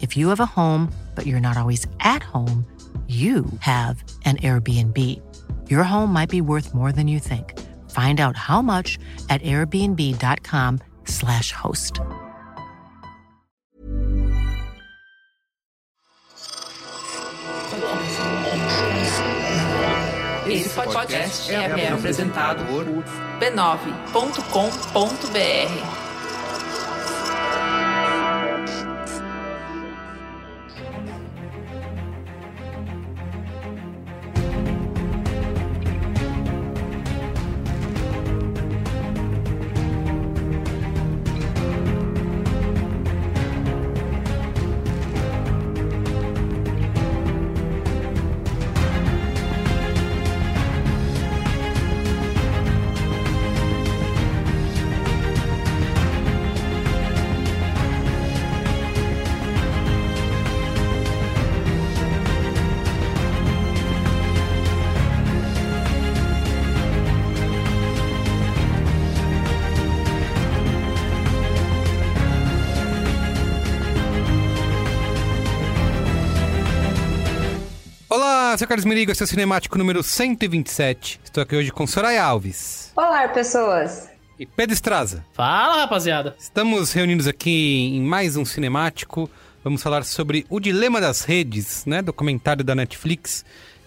If you have a home, but you're not always at home, you have an Airbnb. Your home might be worth more than you think. Find out how much at airbnb.com/slash host. Esse podcast é, é apresentado por b9.com.br. Olá, sou Carlos Merigo, esse é o Cinemático número 127. Estou aqui hoje com Soraya Alves Olá, pessoas! e Pedro Estraza. Fala, rapaziada. Estamos reunidos aqui em mais um Cinemático. Vamos falar sobre O Dilema das Redes, né? Documentário da Netflix,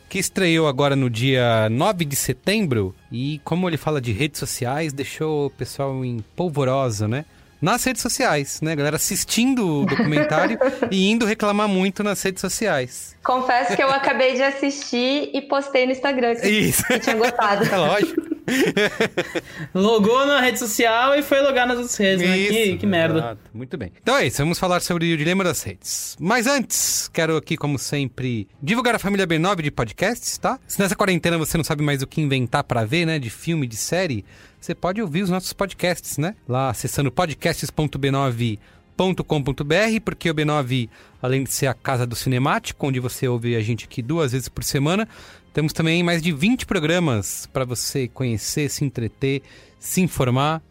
que estreou agora no dia 9 de setembro. E como ele fala de redes sociais, deixou o pessoal em polvorosa, né? Nas redes sociais, né? Galera assistindo o documentário e indo reclamar muito nas redes sociais. Confesso que eu acabei de assistir e postei no Instagram que Isso. eu tinha gostado. É lógico. Logou na rede social e foi logar nas outras redes, né? Que, Isso, que merda. exato. Muito bem. Então é isso, vamos falar sobre o dilema das redes. Mas antes, quero aqui, como sempre, divulgar a família B9 de podcasts, tá? Se nessa quarentena você não sabe mais o que inventar pra ver, né? De filme, de série, você pode ouvir os nossos podcasts, né? Lá acessando podcasts.b9.com.br, porque o B9, além de ser a casa do cinemático, onde você ouve a gente aqui duas vezes por semana, temos também mais de 20 programas para você conhecer, se entreter, se informar.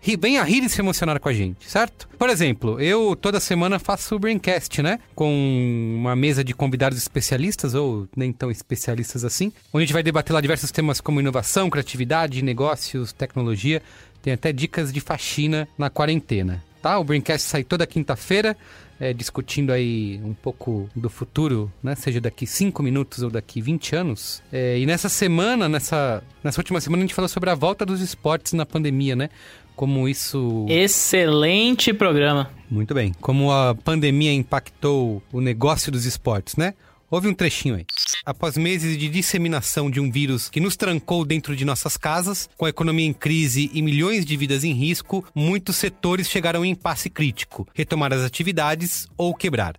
Ri- Venha rir e se emocionar com a gente, certo? Por exemplo, eu toda semana faço o Braincast, né? Com uma mesa de convidados especialistas, ou nem tão especialistas assim, onde a gente vai debater lá diversos temas como inovação, criatividade, negócios, tecnologia. Tem até dicas de faxina na quarentena, tá? O Braincast sai toda quinta-feira, é, discutindo aí um pouco do futuro, né? Seja daqui 5 minutos ou daqui 20 anos. É, e nessa semana, nessa, nessa última semana, a gente falou sobre a volta dos esportes na pandemia, né? Como isso. Excelente programa. Muito bem. Como a pandemia impactou o negócio dos esportes, né? Houve um trechinho aí. Após meses de disseminação de um vírus que nos trancou dentro de nossas casas, com a economia em crise e milhões de vidas em risco, muitos setores chegaram em impasse crítico, retomar as atividades ou quebrar.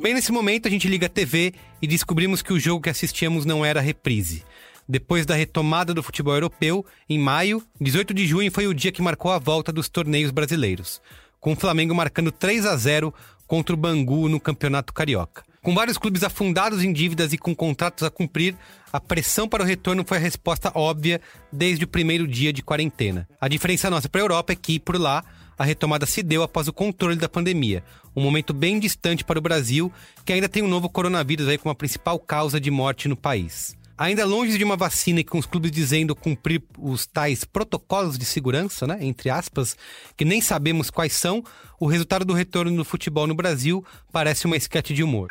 Bem nesse momento, a gente liga a TV e descobrimos que o jogo que assistíamos não era reprise. Depois da retomada do futebol europeu, em maio, 18 de junho foi o dia que marcou a volta dos torneios brasileiros, com o Flamengo marcando 3 a 0 contra o Bangu no Campeonato Carioca. Com vários clubes afundados em dívidas e com contratos a cumprir, a pressão para o retorno foi a resposta óbvia desde o primeiro dia de quarentena. A diferença nossa para a Europa é que, por lá, a retomada se deu após o controle da pandemia, um momento bem distante para o Brasil, que ainda tem o um novo coronavírus aí como a principal causa de morte no país. Ainda longe de uma vacina e com os clubes dizendo cumprir os tais protocolos de segurança, né, entre aspas, que nem sabemos quais são, o resultado do retorno do futebol no Brasil parece uma esquete de humor.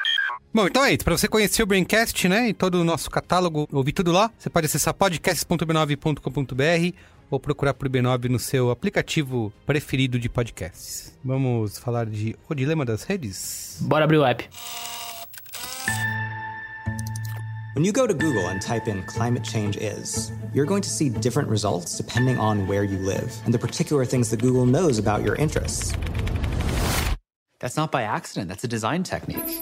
Bom, então é isso. Para você conhecer o Braincast, né, e todo o nosso catálogo, ouvir tudo lá, você pode acessar podcasts.b9.com.br ou procurar por B9 no seu aplicativo preferido de podcasts. Vamos falar de O Dilema das Redes? Bora abrir o app. When you go to Google and type in climate change is, you're going to see different results depending on where you live and the particular things that Google knows about your interests. That's not by accident, that's a design technique.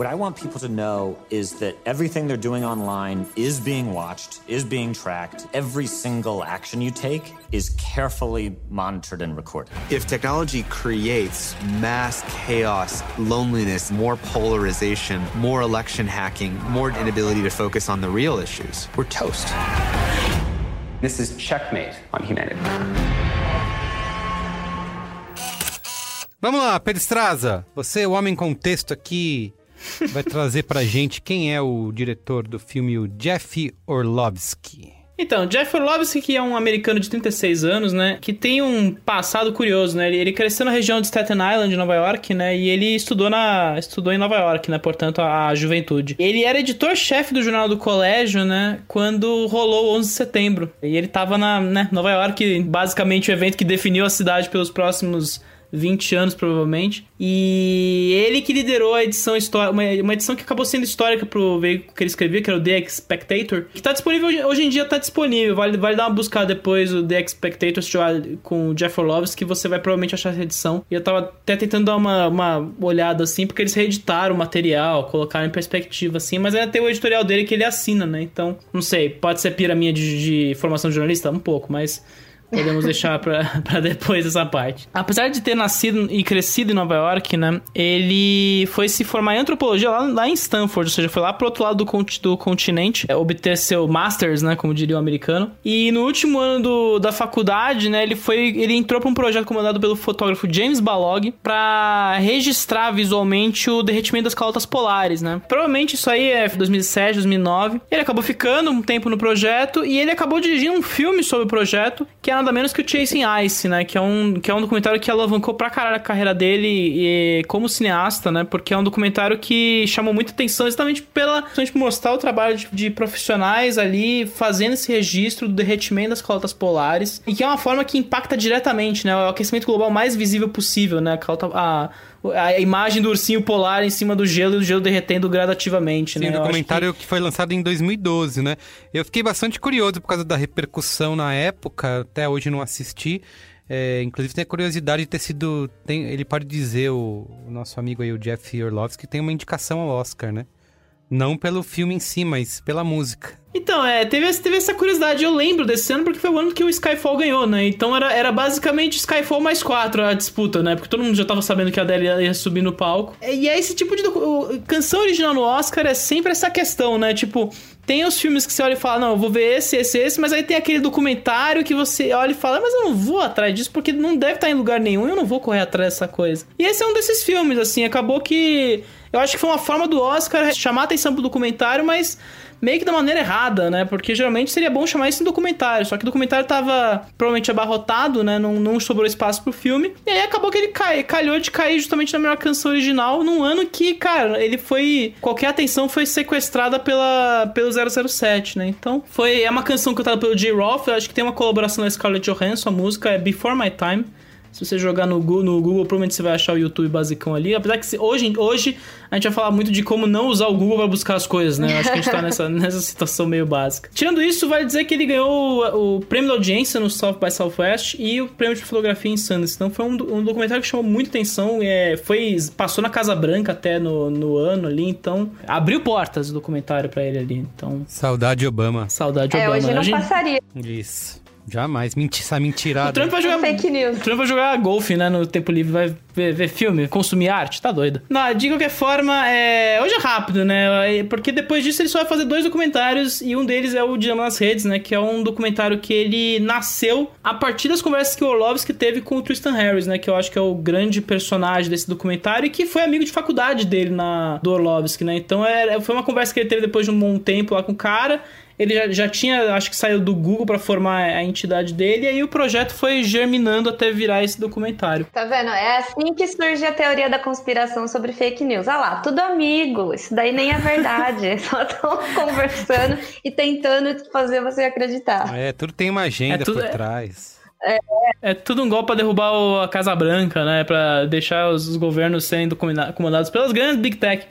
What I want people to know is that everything they're doing online is being watched, is being tracked. Every single action you take is carefully monitored and recorded. If technology creates mass chaos, loneliness, more polarization, more election hacking, more inability to focus on the real issues, we're toast. This is checkmate on humanity. Vamos lá, Pedro Estraza. Você, o homem com texto aqui, vai trazer pra gente quem é o diretor do filme, o Jeff Orlovsky. Então, Jeff Orlovsky, que é um americano de 36 anos, né, que tem um passado curioso, né, ele, ele, cresceu na região de Staten Island, Nova York, né, e ele estudou, na, estudou em Nova York, né, portanto, a, a juventude. Ele era editor-chefe do jornal do colégio, né, quando rolou o 11 de setembro, e ele tava na, né, Nova York, basicamente o evento que definiu a cidade pelos próximos 20 anos provavelmente. E ele que liderou a edição histórica, uma, edição que acabou sendo histórica pro veículo que ele escrevia, que era o The Spectator, que tá disponível hoje, em dia tá disponível. Vale, vale dar uma buscada depois o The Spectator com o Jeff Orlovsky, que você vai provavelmente achar essa edição. E eu tava até tentando dar uma, uma olhada assim, porque eles reeditaram o material, colocaram em perspectiva assim, mas ainda tem o editorial dele que ele assina, né? Então, não sei, pode ser pira minha de, de formação de jornalista? Um pouco, mas Podemos deixar pra depois essa parte. Apesar de ter nascido e crescido em Nova York, né? Ele foi se formar em antropologia lá, lá em Stanford, ou seja, foi lá pro outro lado do, do continente, é, obter seu Masters, né? Como diria o americano. E no último ano do, da faculdade, né? Ele foi. Ele entrou pra um projeto comandado pelo fotógrafo James Balog para registrar visualmente o derretimento das calotas polares, né? Provavelmente isso aí é 2007, 2009. Ele acabou ficando um tempo no projeto e ele acabou dirigindo um filme sobre o projeto, que era nada menos que o Chasing Ice, né? Que é um, que é um documentário que alavancou pra caralho a carreira dele e, como cineasta, né? Porque é um documentário que chamou muita atenção exatamente pela gente mostrar o trabalho de, de, profissionais ali fazendo esse registro do derretimento das calotas polares e que é uma forma que impacta diretamente, né? O aquecimento global mais visível possível, né? A, calota, a a imagem do ursinho polar em cima do gelo e o gelo derretendo gradativamente, Sim, né? Um documentário que... que... foi lançado em 2012, né? Eu fiquei bastante curioso por causa da repercussão na época, até hoje não assisti. É, inclusive tem a curiosidade de ter sido. Tem, ele pode dizer, o, o, nosso amigo aí, o Jeff Orlovsky, tem uma indicação ao Oscar, né? Não pelo filme em si, mas pela música. Então, é, teve, teve essa curiosidade. Eu lembro desse ano porque foi o ano que o Skyfall ganhou, né? Então era, era basicamente Skyfall mais 4 a disputa, né? Porque todo mundo já tava sabendo que a Adele ia, ia subir no palco. E é esse tipo de. Canção original no Oscar é sempre essa questão, né? Tipo, tem os filmes que você olha e fala, não, eu vou ver esse, esse, esse, mas aí tem aquele documentário que você olha e fala, mas eu não vou atrás disso porque não deve estar em lugar nenhum, eu não vou correr atrás dessa coisa. E esse é um desses filmes, assim, acabou que. Eu acho que foi uma forma do Oscar chamar a atenção pro documentário, mas meio que da maneira errada, né? Porque geralmente seria bom chamar isso em documentário. Só que o documentário tava provavelmente abarrotado, né? Não, não sobrou espaço pro filme. E aí acabou que ele cai, calhou de cair justamente na melhor canção original num ano que, cara, ele foi. Qualquer atenção foi sequestrada pela, pelo 007, né? Então, foi. É uma canção cantada pelo J. Roth. Eu acho que tem uma colaboração da Scarlett Johansson. A música é Before My Time. Se você jogar no Google, no Google, provavelmente você vai achar o YouTube basicão ali. Apesar que hoje, hoje a gente vai falar muito de como não usar o Google para buscar as coisas, né? Eu acho que a gente tá nessa, nessa situação meio básica. Tirando isso, vale dizer que ele ganhou o, o prêmio da audiência no South by Southwest e o prêmio de fotografia em Sundance. Então foi um, um documentário que chamou muita atenção. É, foi, passou na Casa Branca até no, no ano ali, então abriu portas o documentário para ele ali. Então. Saudade Obama. Saudade é, Obama. Hoje não gente... passaria. Isso. Jamais. Menti essa mentirada. O Trump vai jogar. Fake news. O Trump vai jogar golfe, né? No tempo livre, vai ver, ver filme, consumir arte. Tá doido. Não, de qualquer forma, é... hoje é rápido, né? Porque depois disso ele só vai fazer dois documentários e um deles é o Dilema nas Redes, né? Que é um documentário que ele nasceu a partir das conversas que o Orlovsky teve com o Tristan Harris, né? Que eu acho que é o grande personagem desse documentário e que foi amigo de faculdade dele na, do Orlovsky, né? Então é, foi uma conversa que ele teve depois de um bom tempo lá com o cara ele já, já tinha, acho que saiu do Google para formar a entidade dele, e aí o projeto foi germinando até virar esse documentário. Tá vendo? É assim que surge a teoria da conspiração sobre fake news. Ah lá, tudo amigo, isso daí nem é verdade. Só estão conversando e tentando fazer você acreditar. É, tudo tem uma agenda É tudo- por é- trás. É, É tudo um golpe pra derrubar o- a Casa Branca, né? Pra deixar os, os governos sendo comandados pelas grandes Big Tech.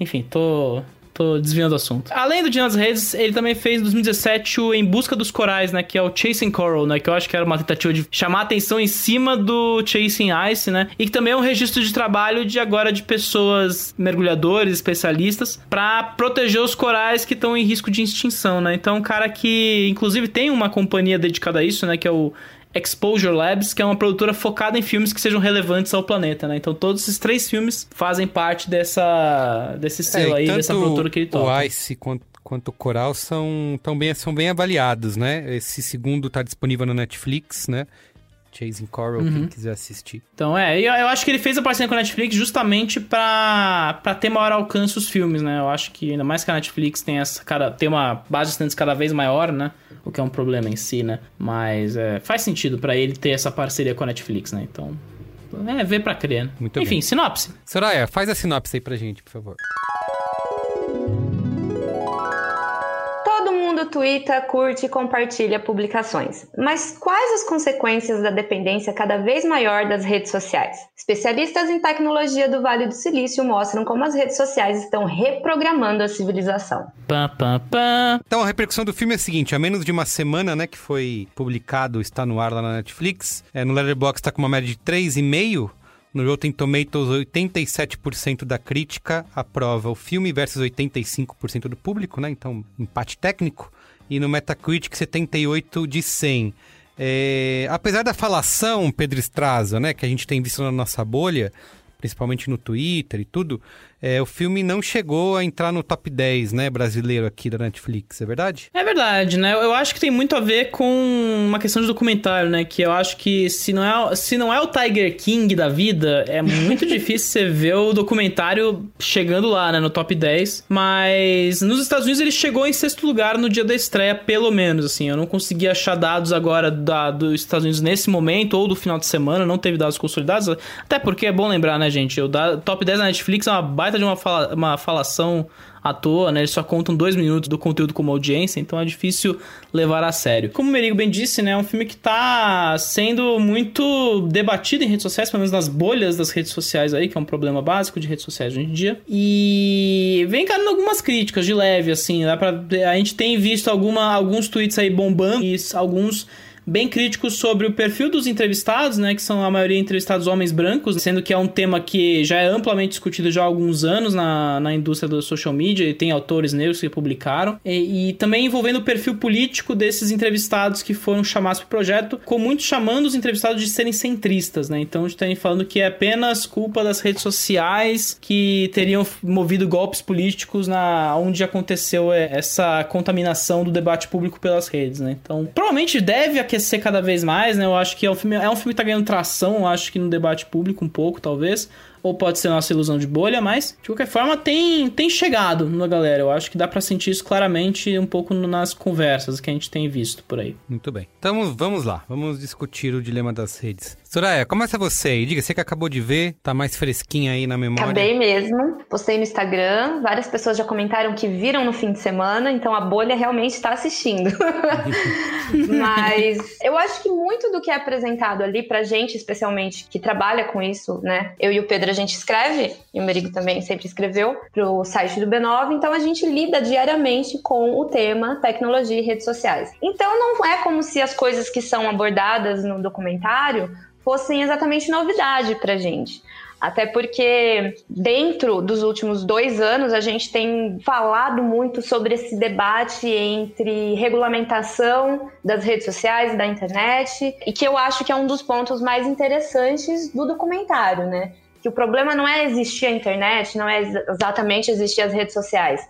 Enfim, tô. Tô desviando o assunto. Além do Dia das Redes, ele também fez em 2017 o Em Busca dos Corais, né? Que é o Chasing Coral, né? Que eu acho que era uma tentativa de chamar atenção em cima do Chasing Ice, né? E que também é um registro de trabalho de agora de pessoas mergulhadores, especialistas, pra proteger os corais que estão em risco de extinção, né? Então, um cara que, inclusive, tem uma companhia dedicada a isso, né? Que é o Exposure Labs, que é uma produtora focada em filmes que sejam relevantes ao planeta, né? Então todos esses três filmes fazem parte dessa desse selo É, aí, dessa produtora que ele toca. O Ice quanto, quanto o Coral são, tão bem, são bem avaliados, né? Esse segundo tá disponível no Netflix, né? Chasing Coral, Uhum. quem quiser assistir. Então, é, eu, eu acho que ele fez a parceria com a Netflix justamente pra, pra ter maior alcance os filmes, né? Eu acho que ainda mais que a Netflix tem essa cara, tem uma base de cada vez maior, né? O que é um problema em si, né? Mas é, faz sentido pra ele ter essa parceria com a Netflix, né? Então, é ver pra crer, né? Muito Enfim, bem. sinopse. Soraya, faz a sinopse aí pra gente, por favor. Twitta, curte e compartilha publicações. Mas quais as consequências da dependência cada vez maior das redes sociais? Especialistas em tecnologia do Vale do Silício mostram como as redes sociais estão reprogramando a civilização. Pam, pam, pam. Então, a repercussão do filme é a seguinte: há menos de uma semana, né, que foi publicado, está no ar lá na Netflix. É, no Letterboxd está com uma média de 3,5. No Rotten Tomatoes, 87% da crítica aprova o filme versus 85% do público, né? Então, empate técnico. E no Metacritic, 78 de 100. É, apesar da falação, Pedro Estraza, né, que a gente tem visto na nossa bolha, principalmente no Twitter e tudo, é, o filme não chegou a entrar no top 10, né, brasileiro aqui da Netflix, é verdade? É verdade, né? Eu acho que tem muito a ver com uma questão de documentário, né? Que eu acho que se não é, se não é o Tiger King da vida, é muito difícil você ver o documentário chegando lá, né? No top 10. Mas nos Estados Unidos ele chegou em sexto lugar no dia da estreia, pelo menos, assim. Eu não consegui achar dados agora da, dos Estados Unidos nesse momento ou do final de semana, não teve dados consolidados. Até porque é bom lembrar, né, gente? O da, top 10 da Netflix é uma baita de uma, fala, uma falação à toa, né? Eles só contam dois minutos do conteúdo como audiência, então é difícil levar a sério. Como o Merigo bem disse, né? É um filme que tá sendo muito debatido em redes sociais, pelo menos nas bolhas das redes sociais aí, que é um problema básico de redes sociais hoje em dia. E vem encarando algumas críticas de leve, assim, dá pra... A gente tem visto alguma, alguns tweets aí bombando e alguns bem críticos sobre o perfil dos entrevistados, né, que são a maioria entrevistados homens brancos, sendo que é um tema que já é amplamente discutido já há alguns anos na, na indústria do social media, e tem autores negros que publicaram, e, e também envolvendo o perfil político desses entrevistados que foram chamados para o projeto, com muitos chamando os entrevistados de serem centristas, né, então a gente tem falando que é apenas culpa das redes sociais que teriam movido golpes políticos na onde aconteceu é, essa contaminação do debate público pelas redes, né, então provavelmente deve aquecer cada vez mais, né? Eu acho que é um filme, é um filme que tá ganhando tração, eu acho que no debate público um pouco, talvez. Ou pode ser nossa ilusão de bolha, mas de qualquer forma tem, tem chegado na galera. Eu acho que dá pra sentir isso claramente um pouco nas conversas que a gente tem visto por aí. Muito bem. Então vamos lá, vamos discutir o dilema das redes. Soraya, começa você aí. Diga, você que acabou de ver, tá mais fresquinha aí na memória. Acabei mesmo, postei no Instagram, várias pessoas já comentaram que viram no fim de semana, então a bolha realmente está assistindo. Mas eu acho que muito do que é apresentado ali pra gente, especialmente que trabalha com isso, né? Eu e o Pedro a gente escreve, e o Merigo também sempre escreveu pro site do B9, então a gente lida diariamente com o tema tecnologia e redes sociais. Então não é como se as coisas que são abordadas no documentário fossem exatamente novidade pra gente. Até porque, dentro dos últimos dois anos, a gente tem falado muito sobre esse debate entre regulamentação das redes sociais, da internet, e que eu acho que é um dos pontos mais interessantes do documentário, né? Que o problema não é existir a internet, não é exatamente existir as redes sociais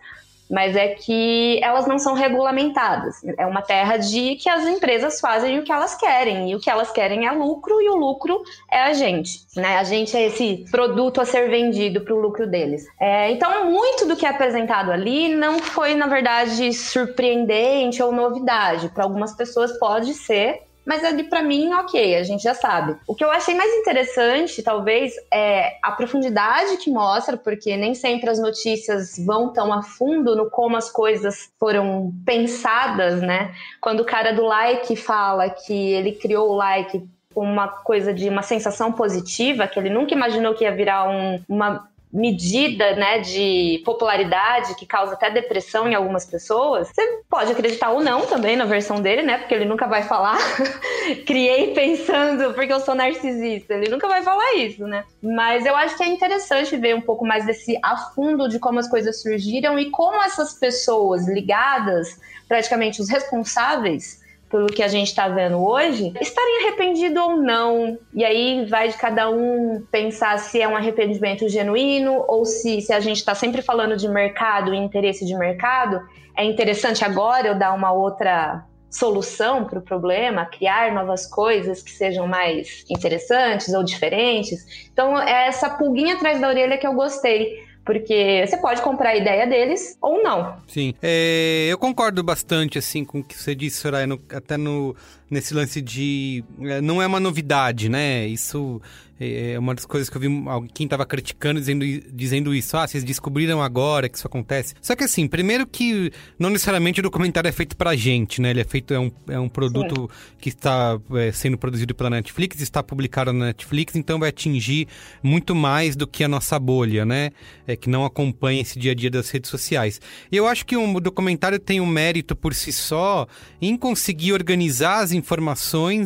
mas é que elas não são regulamentadas. É uma terra de que as empresas fazem o que elas querem, e o que elas querem é lucro, e o lucro é a gente. Né? A gente é esse produto a ser vendido para o lucro deles. É, então, muito do que é apresentado ali não foi, na verdade, surpreendente ou novidade. Para algumas pessoas pode ser, mas ali para mim, ok, a gente já sabe. O que eu achei mais interessante, talvez, é a profundidade que mostra, porque nem sempre as notícias vão tão a fundo no como as coisas foram pensadas, né? Quando o cara do like fala que ele criou o like uma coisa de uma sensação positiva, que ele nunca imaginou que ia virar um, uma medida né, de popularidade que causa até depressão em algumas pessoas, você pode acreditar ou não também na versão dele, né? Porque ele nunca vai falar criei pensando porque eu sou narcisista. Ele nunca vai falar isso, né? Mas eu acho que é interessante ver um pouco mais desse a fundo de como as coisas surgiram e como essas pessoas ligadas, praticamente os responsáveis pelo que a gente está vendo hoje, estarem arrependido ou não. E aí vai de cada um pensar se é um arrependimento genuíno ou se, se a gente está sempre falando de mercado e interesse de mercado, é interessante agora eu dar uma outra solução para o problema, criar novas coisas que sejam mais interessantes ou diferentes. Então, é essa pulguinha atrás da orelha que eu gostei porque você pode comprar a ideia deles ou não. Sim. É, eu concordo bastante, assim, com o que você disse, Soraya, no, até no, nesse lance de. É, não é uma novidade, né? Isso é, é uma das coisas que eu vi quem estava criticando dizendo, dizendo isso. Ah, vocês descobriram agora que isso acontece. Só que assim, primeiro que não necessariamente o documentário é feito pra gente, né? Ele é feito, é um, é um produto Sim. que está é, sendo produzido pela Netflix, está publicado na Netflix, então vai atingir muito mais do que a nossa bolha, né? É, que não acompanha esse dia a dia das redes sociais. E eu acho que o documentário tem um mérito por si só em conseguir organizar as informações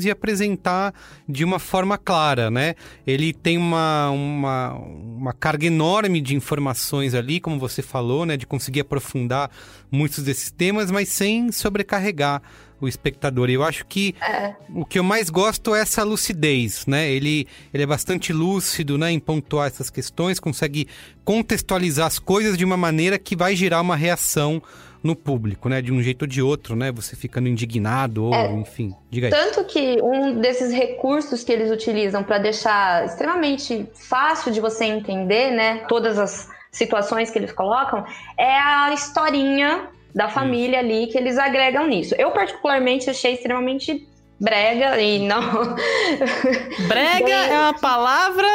e apresentar de uma forma clara, né? Ele tem uma, uma, uma carga enorme de informações ali, como você falou, né? De conseguir aprofundar muitos desses temas, mas sem sobrecarregar o espectador. Eu acho que é. o que eu mais gosto é essa lucidez, né? Ele, ele é bastante lúcido, né? Em pontuar essas questões, consegue contextualizar as coisas de uma maneira que vai gerar uma reação no público, né? De um jeito ou de outro, né? Você ficando indignado ou, é, enfim, diga aí. Tanto que um desses recursos que eles utilizam para deixar extremamente fácil de você entender, né? Todas as situações que eles colocam, é a historinha da família ali que eles agregam nisso. Eu particularmente achei extremamente brega e não. Brega é uma palavra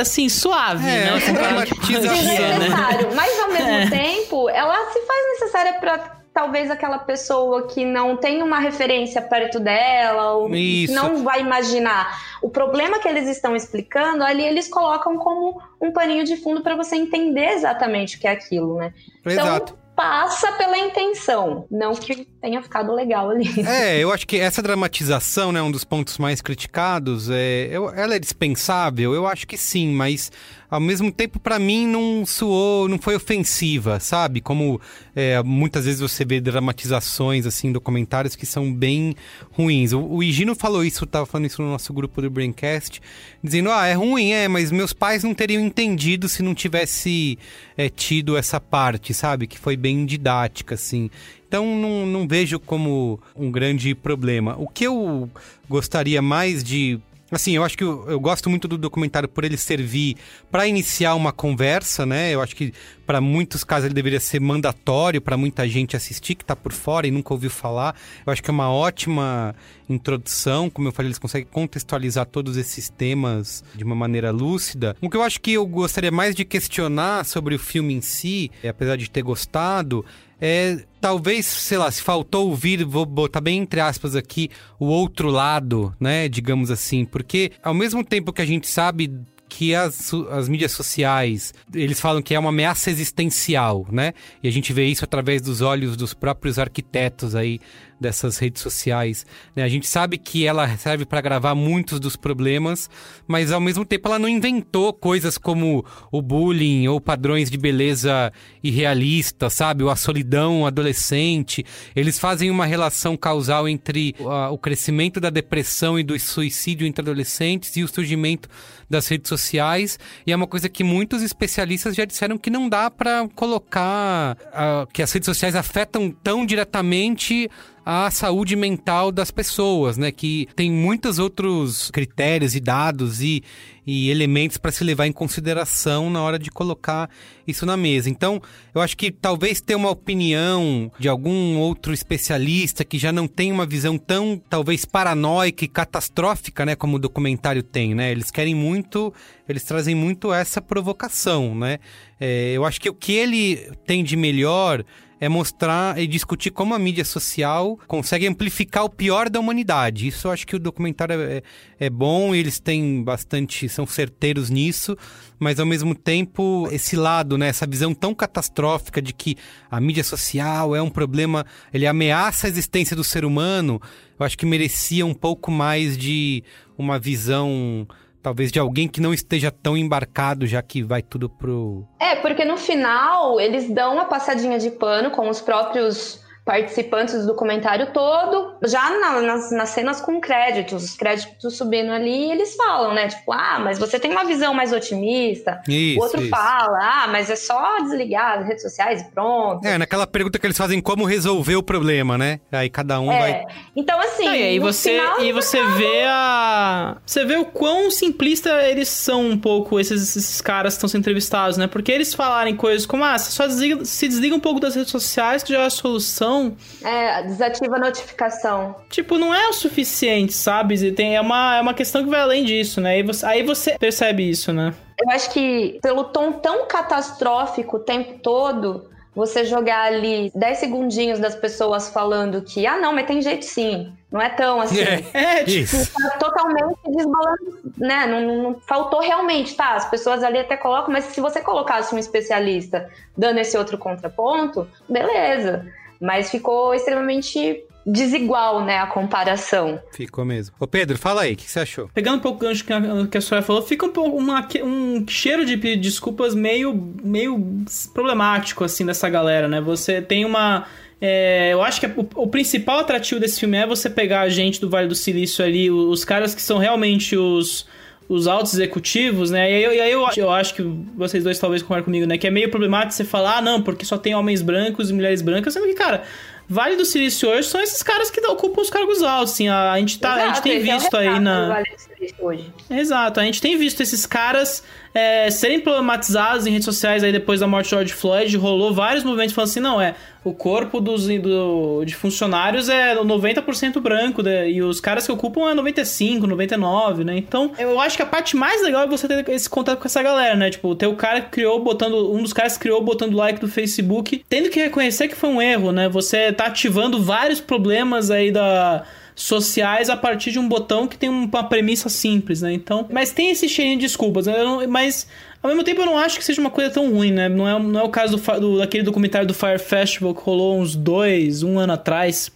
assim suave, é, né? Assim, né? Mas ao mesmo é. tempo, ela se faz necessária para talvez aquela pessoa que não tem uma referência perto dela ou Isso. não vai imaginar. O problema que eles estão explicando, ali eles colocam como um paninho de fundo para você entender exatamente o que é aquilo, né? Exato. Então, passa pela intenção, não que tenha ficado legal ali. É, eu acho que essa dramatização, né, um dos pontos mais criticados, é, eu, ela é dispensável? Eu acho que sim, mas ao mesmo tempo, para mim, não soou, não foi ofensiva, sabe? Como é, muitas vezes você vê dramatizações, assim, documentários que são bem ruins. O, o Higino falou isso, tava falando isso no nosso grupo do Braincast, dizendo, ah, é ruim, é, mas meus pais não teriam entendido se não tivesse é, tido essa parte, sabe? Que foi bem didática, assim. Então não, não vejo como um grande problema. O que eu gostaria mais de Assim, eu acho que eu, eu, gosto muito do documentário por ele servir para iniciar uma conversa, né? Eu acho que para muitos casos ele deveria ser mandatório para muita gente assistir que está por fora e nunca ouviu falar. Eu acho que é uma ótima introdução, como eu falei, eles conseguem contextualizar todos esses temas de uma maneira lúcida. O que eu acho que eu gostaria mais de questionar sobre o filme em si, apesar de ter gostado, é, talvez, sei lá, se faltou ouvir, vou botar bem entre aspas aqui, o outro lado, né, digamos assim, porque ao mesmo tempo que a gente sabe que as, as mídias sociais, eles falam que é uma ameaça existencial, né? E a gente vê isso através dos olhos dos próprios arquitetos aí dessas redes sociais. Né? A gente sabe que ela serve para gravar muitos dos problemas, mas ao mesmo tempo ela não inventou coisas como o bullying ou padrões de beleza irrealistas, sabe? Ou a solidão adolescente. Eles fazem uma relação causal entre o crescimento da depressão e do suicídio entre adolescentes e o surgimento das redes sociais. E é uma coisa que muitos especialistas já disseram que não dá para colocar uh, que as redes sociais afetam tão diretamente a saúde mental das pessoas, né? Que tem muitos outros critérios e dados e, e elementos para se levar em consideração na hora de colocar isso na mesa. Então, eu acho que talvez ter uma opinião de algum outro especialista que já não tem uma visão tão, talvez, paranoica e catastrófica, né? Como o documentário tem, né? Eles querem muito, eles trazem muito essa provocação, né? É, eu acho que o que ele tem de melhor é mostrar e discutir como a mídia social consegue amplificar o pior da humanidade. Isso eu acho que o documentário é, é bom, eles têm bastante, são certeiros nisso, mas ao mesmo tempo esse lado, né, essa visão tão catastrófica de que a mídia social é um problema, ele ameaça a existência do ser humano, eu acho que merecia um pouco mais de uma visão talvez de alguém que não esteja tão embarcado, já que vai tudo pro. É, porque no final eles dão uma passadinha de pano com os próprios participantes do documentário todo, já na, nas, nas cenas com créditos, os créditos subindo ali, eles falam, né? Tipo, ah, mas você tem uma visão mais otimista. Isso, o outro isso. fala, ah, mas é só desligar as redes sociais e pronto. É, naquela pergunta que eles fazem como resolver o problema, né? Aí cada um é. vai. Então, assim. e aí você, e você final... vê a. Você vê o quão simplista eles são um pouco, esses, esses caras que estão sendo entrevistados, né? Porque eles falarem coisas como, ah, você só desliga, se desliga um pouco das redes sociais, que já é a solução é, desativa a notificação. Tipo, não é o suficiente, sabe? Tem, é, uma, é uma questão que vai além disso, né? Aí você, aí você percebe isso, né? Eu acho que pelo tom tão catastrófico o tempo todo, você jogar ali 10 segundinhos das pessoas falando que, ah, não, mas tem jeito sim. Não é tão assim. É, é tipo, tá totalmente desbalanceado, né? Não, não, não, faltou realmente, tá? As pessoas ali até colocam, mas se você colocasse um especialista dando esse outro contraponto, beleza. Mas ficou extremamente desigual, né, a comparação. Ficou mesmo. Ô Pedro, fala aí, o que você achou? Pegando um pouco o gancho que a, que a senhora falou, fica um pouco uma, um cheiro de desculpas meio, meio problemático, assim, dessa galera, né? Você tem uma... É, eu acho que o, o, principal atrativo desse filme é você pegar a gente do Vale do Silício ali, os caras que são realmente os os altos executivos, né? E aí, eu, eu, acho que vocês dois talvez concordem comigo, né? Que é meio problemático você falar, ah, não, porque só tem homens brancos e mulheres brancas, sendo que, cara, Vale do Silício hoje são esses caras que ocupam os cargos altos, assim, a, a gente, tá, Exato, a gente tem visto é aí na... Vale hoje. Exato, a gente tem visto esses caras é, serem problematizados em redes sociais aí depois da morte de George Floyd, rolou vários movimentos falando assim, não, é, o corpo dos, do, de funcionários é 90% branco, né, e os caras que ocupam é 95, 99, né? Então, eu acho que a parte mais legal é você ter esse contato com essa galera, né? Tipo, ter o cara que criou botando, um dos caras que criou botando like do Facebook, tendo que reconhecer que foi um erro, né? Você tá ativando vários problemas aí da sociais a partir de um botão que tem uma premissa simples, né? Então, mas tem esse cheirinho de desculpas, né? Não, mas ao mesmo tempo eu não acho que seja uma coisa tão ruim, né? Não é, não é o caso do, do, daquele documentário do Fire Festival que rolou uns dois, um ano atrás.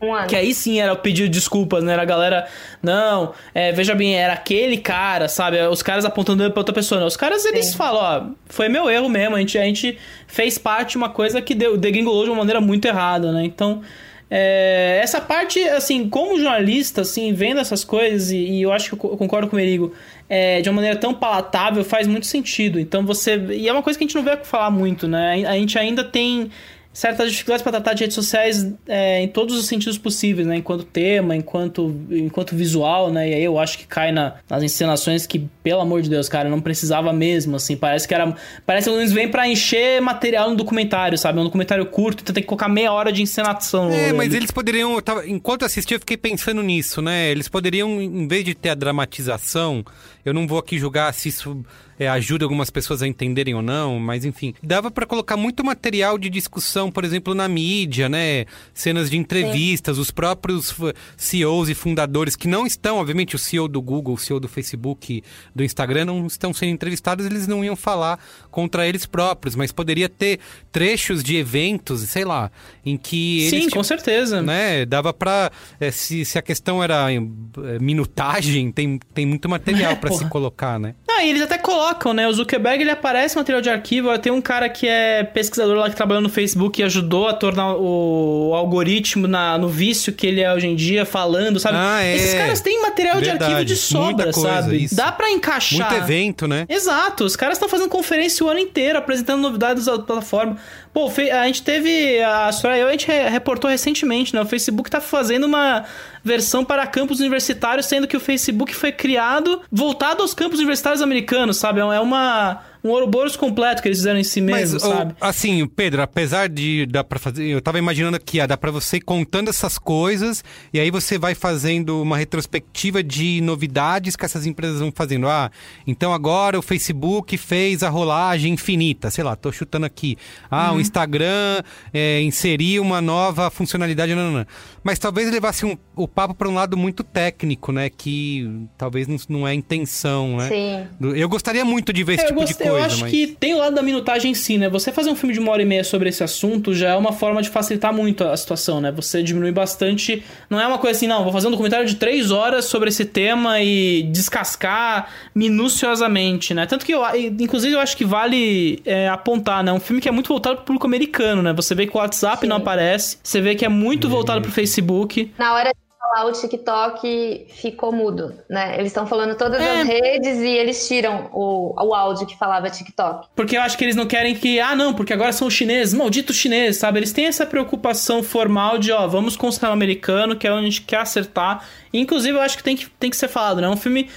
Um. Que aí sim era o pedido de desculpas, né? Era a galera, não, é, veja bem, era aquele cara, sabe? Os caras apontando pra outra pessoa. Não. Os caras, eles sim. falam, ó, foi meu erro mesmo, a gente, a gente fez parte de uma coisa que deu, degringolou de uma maneira muito errada, né? Então, é, essa parte, assim, como jornalista, assim, vendo essas coisas, e, e eu acho que eu concordo com o Merigo, é, de uma maneira tão palatável, faz muito sentido. Então você. E é uma coisa que a gente não vê falar muito, né? A gente ainda tem certas dificuldades para tratar de redes sociais é, em todos os sentidos possíveis, né? Enquanto tema, enquanto, enquanto visual, né? E aí eu acho que cai na, nas encenações que, pelo amor de Deus, cara, não precisava mesmo, assim. Parece que era... Parece que eles vêm para encher material no documentário, sabe? É um documentário curto, então tem que colocar meia hora de encenação. É, mas eles poderiam... Enquanto assistia, eu fiquei pensando nisso, né? Eles poderiam, em vez de ter a dramatização... Eu não vou aqui julgar se isso é, ajuda algumas pessoas a entenderem ou não, mas enfim, dava para colocar muito material de discussão por exemplo, na mídia, né? Cenas de entrevistas, Sim. os próprios CEOs e fundadores que não estão, obviamente, o CEO do Google, o CEO do Facebook, do Instagram não estão sendo entrevistados, eles não iam falar contra eles próprios, mas poderia ter trechos de eventos, sei lá, em que eles. Sim, tipo, com certeza. Né, dava pra. É, se, se a questão era é, minutagem, tem, tem muito material para se colocar, né? Ah, e eles até colocam, né? O Zuckerberg ele aparece material de arquivo. Tem um cara que é pesquisador lá que trabalhou no Facebook e ajudou a tornar o, algoritmo na, no vício que ele é hoje em dia, falando, sabe? Ah, é. Esses caras têm material Verdade. de arquivo de sobra, coisa, sabe? Isso. Dá para encaixar. Muito evento, né? Exato. Os caras estão fazendo conferência o ano inteiro, apresentando novidades da plataforma. Pô, a gente teve. A Soraya, a gente reportou recentemente, né? O Facebook tá fazendo uma versão para campos universitários, sendo que o Facebook foi criado voltado aos campos universitários americanos, sabe? É uma um Ouroboros completo que eles fizeram em si mesmo, sabe? assim, Pedro, apesar de dar para fazer, eu tava imaginando que ah, dá para você ir contando essas coisas e aí você vai fazendo uma retrospectiva de novidades que essas empresas vão fazendo. Ah, então agora o Facebook fez a rolagem infinita, sei lá, tô chutando aqui. Ah, uhum. o Instagram é, inseriu uma nova funcionalidade, não, não, não. Mas talvez levasse um, o papo para um lado muito técnico, né? Que talvez não, não é a intenção, né? Sim. Eu gostaria muito de ver esse eu tipo gostei, de coisa. Eu acho mas... que tem o lado da minutagem em si, né? Você fazer um filme de uma hora e meia sobre esse assunto já é uma forma de facilitar muito a situação, né? Você diminui bastante. Não é uma coisa assim, não, vou fazer um documentário de três horas sobre esse tema e descascar minuciosamente, né? Tanto que eu, inclusive, eu acho que vale é, apontar, né? Um filme que é muito voltado pro público americano, né? Você vê que o WhatsApp Sim. não aparece, você vê que é muito voltado pro Facebook. Na hora falar o TikTok ficou mudo, né? Eles estão falando todas é. as redes e eles tiram o, o áudio que falava TikTok. Porque eu acho que eles não querem que, ah, não, porque agora são chineses, maldito chinês, sabe? Eles têm essa preocupação formal de, ó, vamos com o cinema americano, que é onde a gente quer acertar. inclusive, eu acho que tem que, tem que ser falado, né? É um filme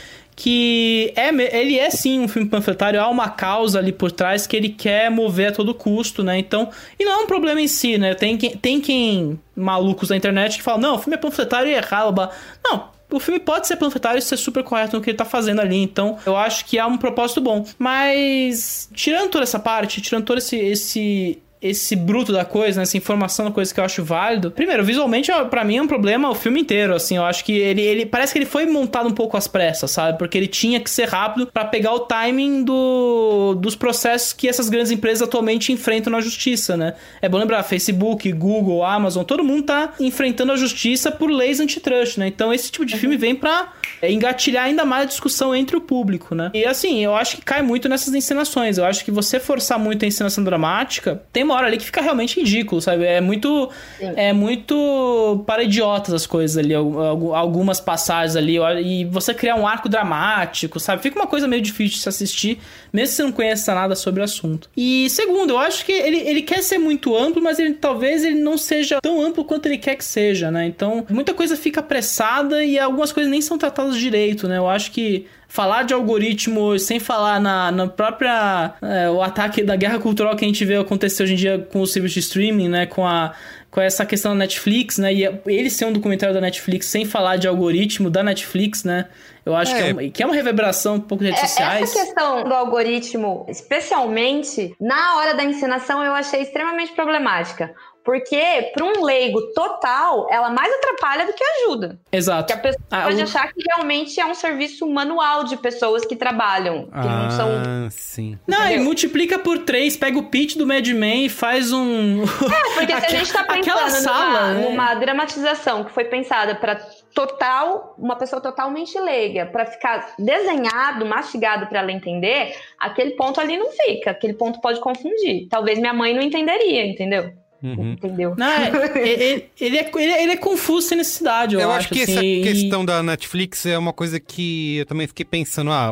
que é, ele é sim um filme panfletário, há uma causa ali por trás que ele quer mover a todo custo, né? Então, e não é um problema em si, né? Tem quem, tem quem malucos da internet que falam, não, o filme é panfletário e errado. Não, o filme pode ser panfletário e ser super correto no que ele tá fazendo ali. Então, eu acho que há um propósito bom. Mas, tirando toda essa parte, tirando todo esse, esse esse bruto da coisa, né, essa informação da coisa que eu acho válido. Primeiro, visualmente, para mim é um problema o filme inteiro, assim, eu acho que ele, ele parece que ele foi montado um pouco às pressas, sabe? Porque ele tinha que ser rápido para pegar o timing do, dos processos que essas grandes empresas atualmente enfrentam na justiça, né? É bom lembrar, Facebook, Google, Amazon, todo mundo tá enfrentando a justiça por leis antitrust, né? Então esse tipo de filme vem para engatilhar ainda mais a discussão entre o público, né? E assim, eu acho que cai muito nessas encenações. Eu acho que você forçar muito a encenação dramática tem uma hora ali que fica realmente ridículo, sabe? É muito. Sim. É muito para idiotas as coisas ali, algumas passagens ali, e você criar um arco dramático, sabe? Fica uma coisa meio difícil de se assistir, mesmo se você não conheça nada sobre o assunto. E segundo, eu acho que ele, ele quer ser muito amplo, mas ele talvez ele não seja tão amplo quanto ele quer que seja, né? Então, muita coisa fica apressada e algumas coisas nem são tratadas direito, né? Eu acho que falar de algoritmos sem falar na, na própria. É, o ataque da guerra cultural que a gente vê acontecer hoje em dia com o serviço de streaming, né? Com a com essa questão da Netflix, né? E ele ser um documentário da Netflix sem falar de algoritmo da Netflix, né? Eu acho é. Que, é uma, que é uma reverberação um pouco de redes é, sociais. Essa questão do algoritmo, especialmente na hora da encenação, eu achei extremamente problemática. Porque, para um leigo total, ela mais atrapalha do que ajuda. Exato. Porque a pessoa ah, pode o... achar que realmente é um serviço manual de pessoas que trabalham. Que ah, não são. sim. Não, e multiplica por três, pega o pitch do Mad Men e faz um. É, porque se a gente tá pensando sala, numa, né? numa dramatização que foi pensada para total, uma pessoa totalmente leiga, para ficar desenhado, mastigado para ela entender, aquele ponto ali não fica, aquele ponto pode confundir. Talvez minha mãe não entenderia, entendeu? Uhum. Entendeu? Não, é, ele, ele, é, ele, ele, é confuso sem necessidade, eu, eu acho. acho que assim, essa e... questão da Netflix é uma coisa que eu também fiquei pensando. Ah,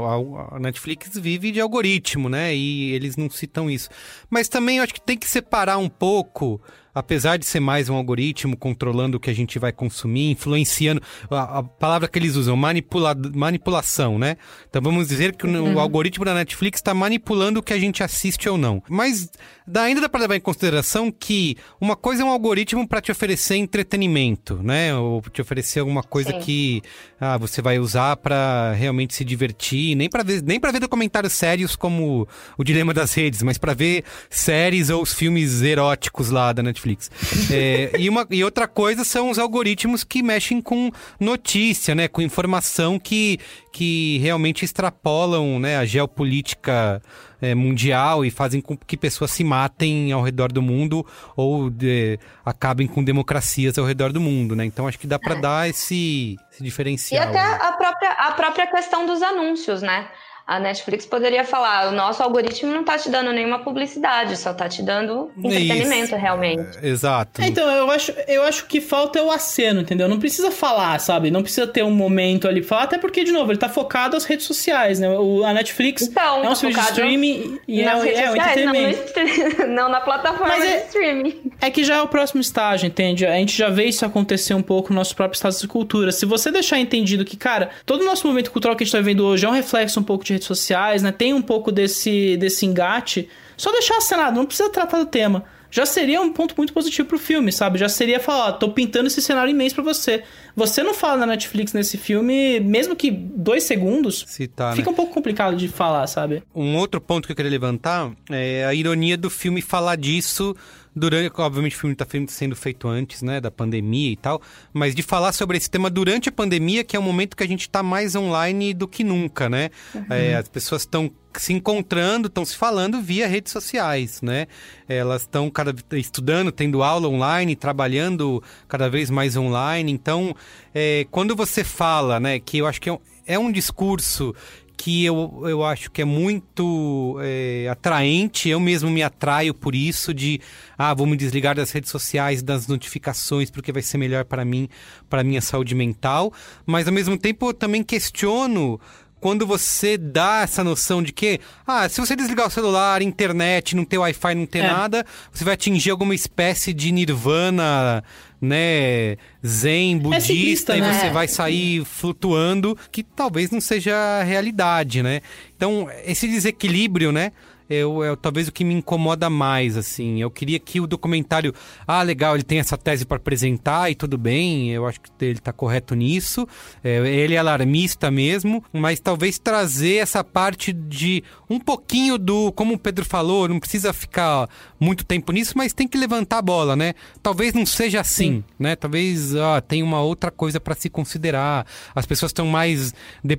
a Netflix vive de algoritmo, né? E eles não citam isso. Mas também eu acho que tem que separar um pouco apesar de ser mais um algoritmo controlando o que a gente vai consumir, influenciando, a, a palavra que eles usam, manipula, manipulação, né? Então vamos dizer que o, o Uhum. algoritmo da Netflix está manipulando o que a gente assiste ou não. Mas dá- ainda dá para levar em consideração que uma coisa é um algoritmo para te oferecer entretenimento, né? Ou te oferecer alguma coisa Sim. que ah, você vai usar para realmente se divertir, nem para ver, nem para ver documentários sérios como o Dilema das Redes, mas para ver séries ou os filmes eróticos lá da Netflix. É, e, uma, e outra coisa são os algoritmos que mexem com notícia, né? Com informação que, que realmente extrapolam né, a geopolítica é, mundial e fazem com que pessoas se matem ao redor do mundo ou de- acabem com democracias ao redor do mundo, né? Então acho que dá para dar esse, esse É. E diferencial. até né? a própria, a própria questão dos anúncios, né? A Netflix poderia falar: o nosso algoritmo não tá te dando nenhuma publicidade, só tá te dando entretenimento, Isso. realmente. Exato. É, Então, eu acho, eu acho que falta é o aceno, entendeu? Não precisa falar, sabe? Não precisa ter um momento ali pra falar, até porque, de novo, ele tá focado nas redes sociais, né? O, a Netflix Então, é um tá serviço de streaming e é, Nas é, redes um sociais, não, no entretenimento. stre- não na plataforma Mas de é- streaming. É que já é o próximo estágio, entende? A gente já vê isso acontecer um pouco no nosso próprio estado de cultura. Se você deixar entendido que, cara, todo o nosso movimento cultural que a gente tá vivendo hoje é um reflexo um pouco de redes sociais, né? Tem um pouco desse, desse engate, só deixar acenado, não precisa tratar do tema. Já seria um ponto muito positivo pro filme, sabe? Já seria falar, ó, tô pintando esse cenário imenso pra você. Você não fala na Netflix nesse filme, mesmo que dois segundos, Citar, né? fica um pouco complicado de falar, sabe? Um outro ponto que eu queria levantar é a ironia do filme falar disso durante. Obviamente, o filme está sendo feito antes, né, da pandemia e tal, mas de falar sobre esse tema durante a pandemia, que é um momento que a gente está mais online do que nunca, né? É, as pessoas estão se encontrando, estão se falando via redes sociais, né? Elas estão cada estudando, tendo aula online, trabalhando cada vez mais online. Então, é, quando você fala, né, que eu acho que é um, é um discurso que eu, eu acho que é muito é, atraente, eu mesmo me atraio por isso, de ah, vou me desligar das redes sociais, das notificações, porque vai ser melhor para mim, para minha saúde mental, mas ao mesmo tempo eu também questiono quando você dá essa noção de que, ah, se você desligar o celular, internet, não ter Wi-Fi, não ter É. nada, você vai atingir alguma espécie de nirvana, né, zen, budista, simplista, e né? você vai sair flutuando, que talvez não seja a realidade, né? Então, esse desequilíbrio, né? Eu, é talvez o que me incomoda mais, assim. Eu queria que o documentário. Ah, legal, ele tem essa tese para apresentar e tudo bem, eu acho que ele tá correto nisso. É, ele é alarmista mesmo, mas talvez trazer essa parte de um pouquinho do. Como o Pedro falou, não precisa ficar muito tempo nisso, mas tem que levantar a bola, né? Talvez não seja assim, né? Talvez ah, tem uma outra coisa para se considerar. As pessoas estão mais.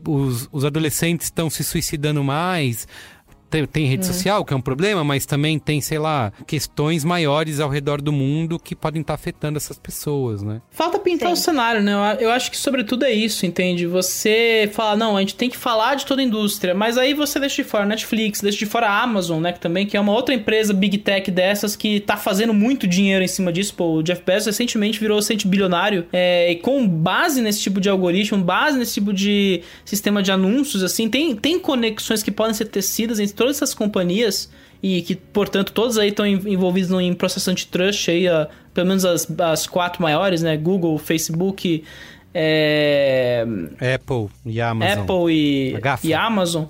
os, os adolescentes estão se suicidando mais. Tem, tem rede social, que é um problema, mas também tem, sei lá, questões maiores ao redor do mundo que podem estar afetando essas pessoas, né? Falta pintar Sim. o cenário, né? Eu- acho que sobretudo é isso, entende? Você fala, não, a gente tem que falar de toda a indústria, mas aí você deixa de fora Netflix, deixa de fora a Amazon, né? Que também que é uma outra empresa big tech dessas que tá fazendo muito dinheiro em cima disso. Pô, o Jeff Bezos recentemente virou cento bilionário é, e com base nesse tipo de algoritmo, base nesse tipo de sistema de anúncios, assim, tem, tem conexões que podem ser tecidas entre todas essas companhias e que, portanto, todos aí estão en- envolvidos em processo antitrust aí, ó, pelo menos as, as quatro maiores, né? Google, Facebook, é, Apple e Amazon. Apple e, A e Amazon.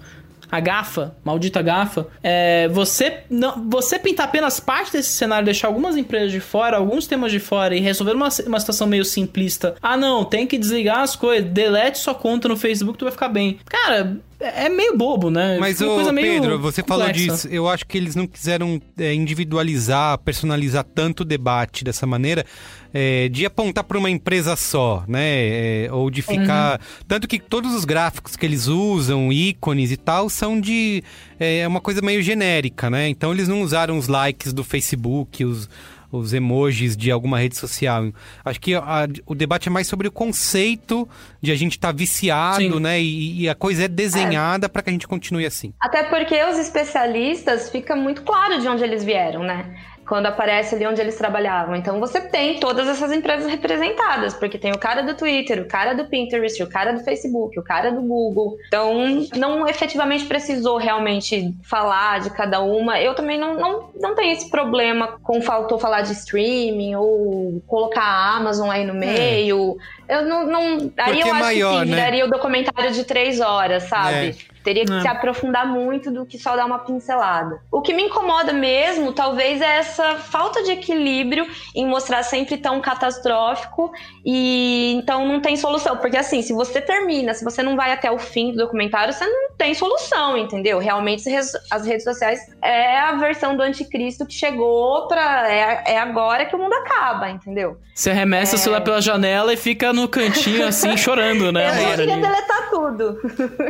A GAFA, maldita GAFA. É, você, não, você pintar apenas parte desse cenário, deixar algumas empresas de fora, alguns temas de fora e resolver uma, uma situação meio simplista. Ah, não, tem que desligar as coisas, delete sua conta no Facebook, tu vai ficar bem. Cara, é é meio bobo, né? Mas, ô, meio Pedro, você falou complexa. disso. Eu acho que eles não quiseram é, individualizar, personalizar tanto o debate dessa maneira, é, de apontar para uma empresa só, né? É, ou de ficar. Uhum. Tanto que todos os gráficos que eles usam, ícones e tal, são de. É uma coisa meio genérica, né? Então eles não usaram os likes do Facebook, os. Os emojis de alguma rede social. Acho que a- o debate é mais sobre o conceito de a gente estar viciado, Sim. né? E, e a coisa é desenhada para que a gente continue assim. Até porque os especialistas fica muito claro de onde eles vieram, né? Quando aparece ali onde eles trabalhavam. Então você tem todas essas empresas representadas, porque tem o cara do Twitter, o cara do Pinterest, o cara do Facebook, o cara do Google. Então não efetivamente precisou realmente falar de cada uma. Eu também não, não, não tenho esse problema com faltou falar de streaming ou colocar a Amazon aí no meio. É. Eu não. não aí Porque eu acho maior, que né? viraria o documentário de três horas, sabe? É. Teria que É. se aprofundar muito do que só dar uma pincelada. O que me incomoda mesmo, talvez, é essa falta de equilíbrio em mostrar sempre tão catastrófico e então não tem solução. Porque assim, se você termina, se você não vai até o fim do documentário, você não tem solução, entendeu? Realmente as redes sociais é a versão do anticristo que chegou pra. É, é agora que o mundo acaba, entendeu? Você arremessa É. o celular pela janela e fica no cantinho assim, chorando, né? Eu queria deletar tudo.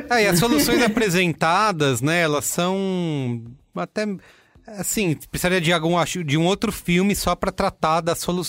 Ah, e as soluções apresentadas, né, elas são até assim, precisaria de algum de um outro filme só para tratar das solu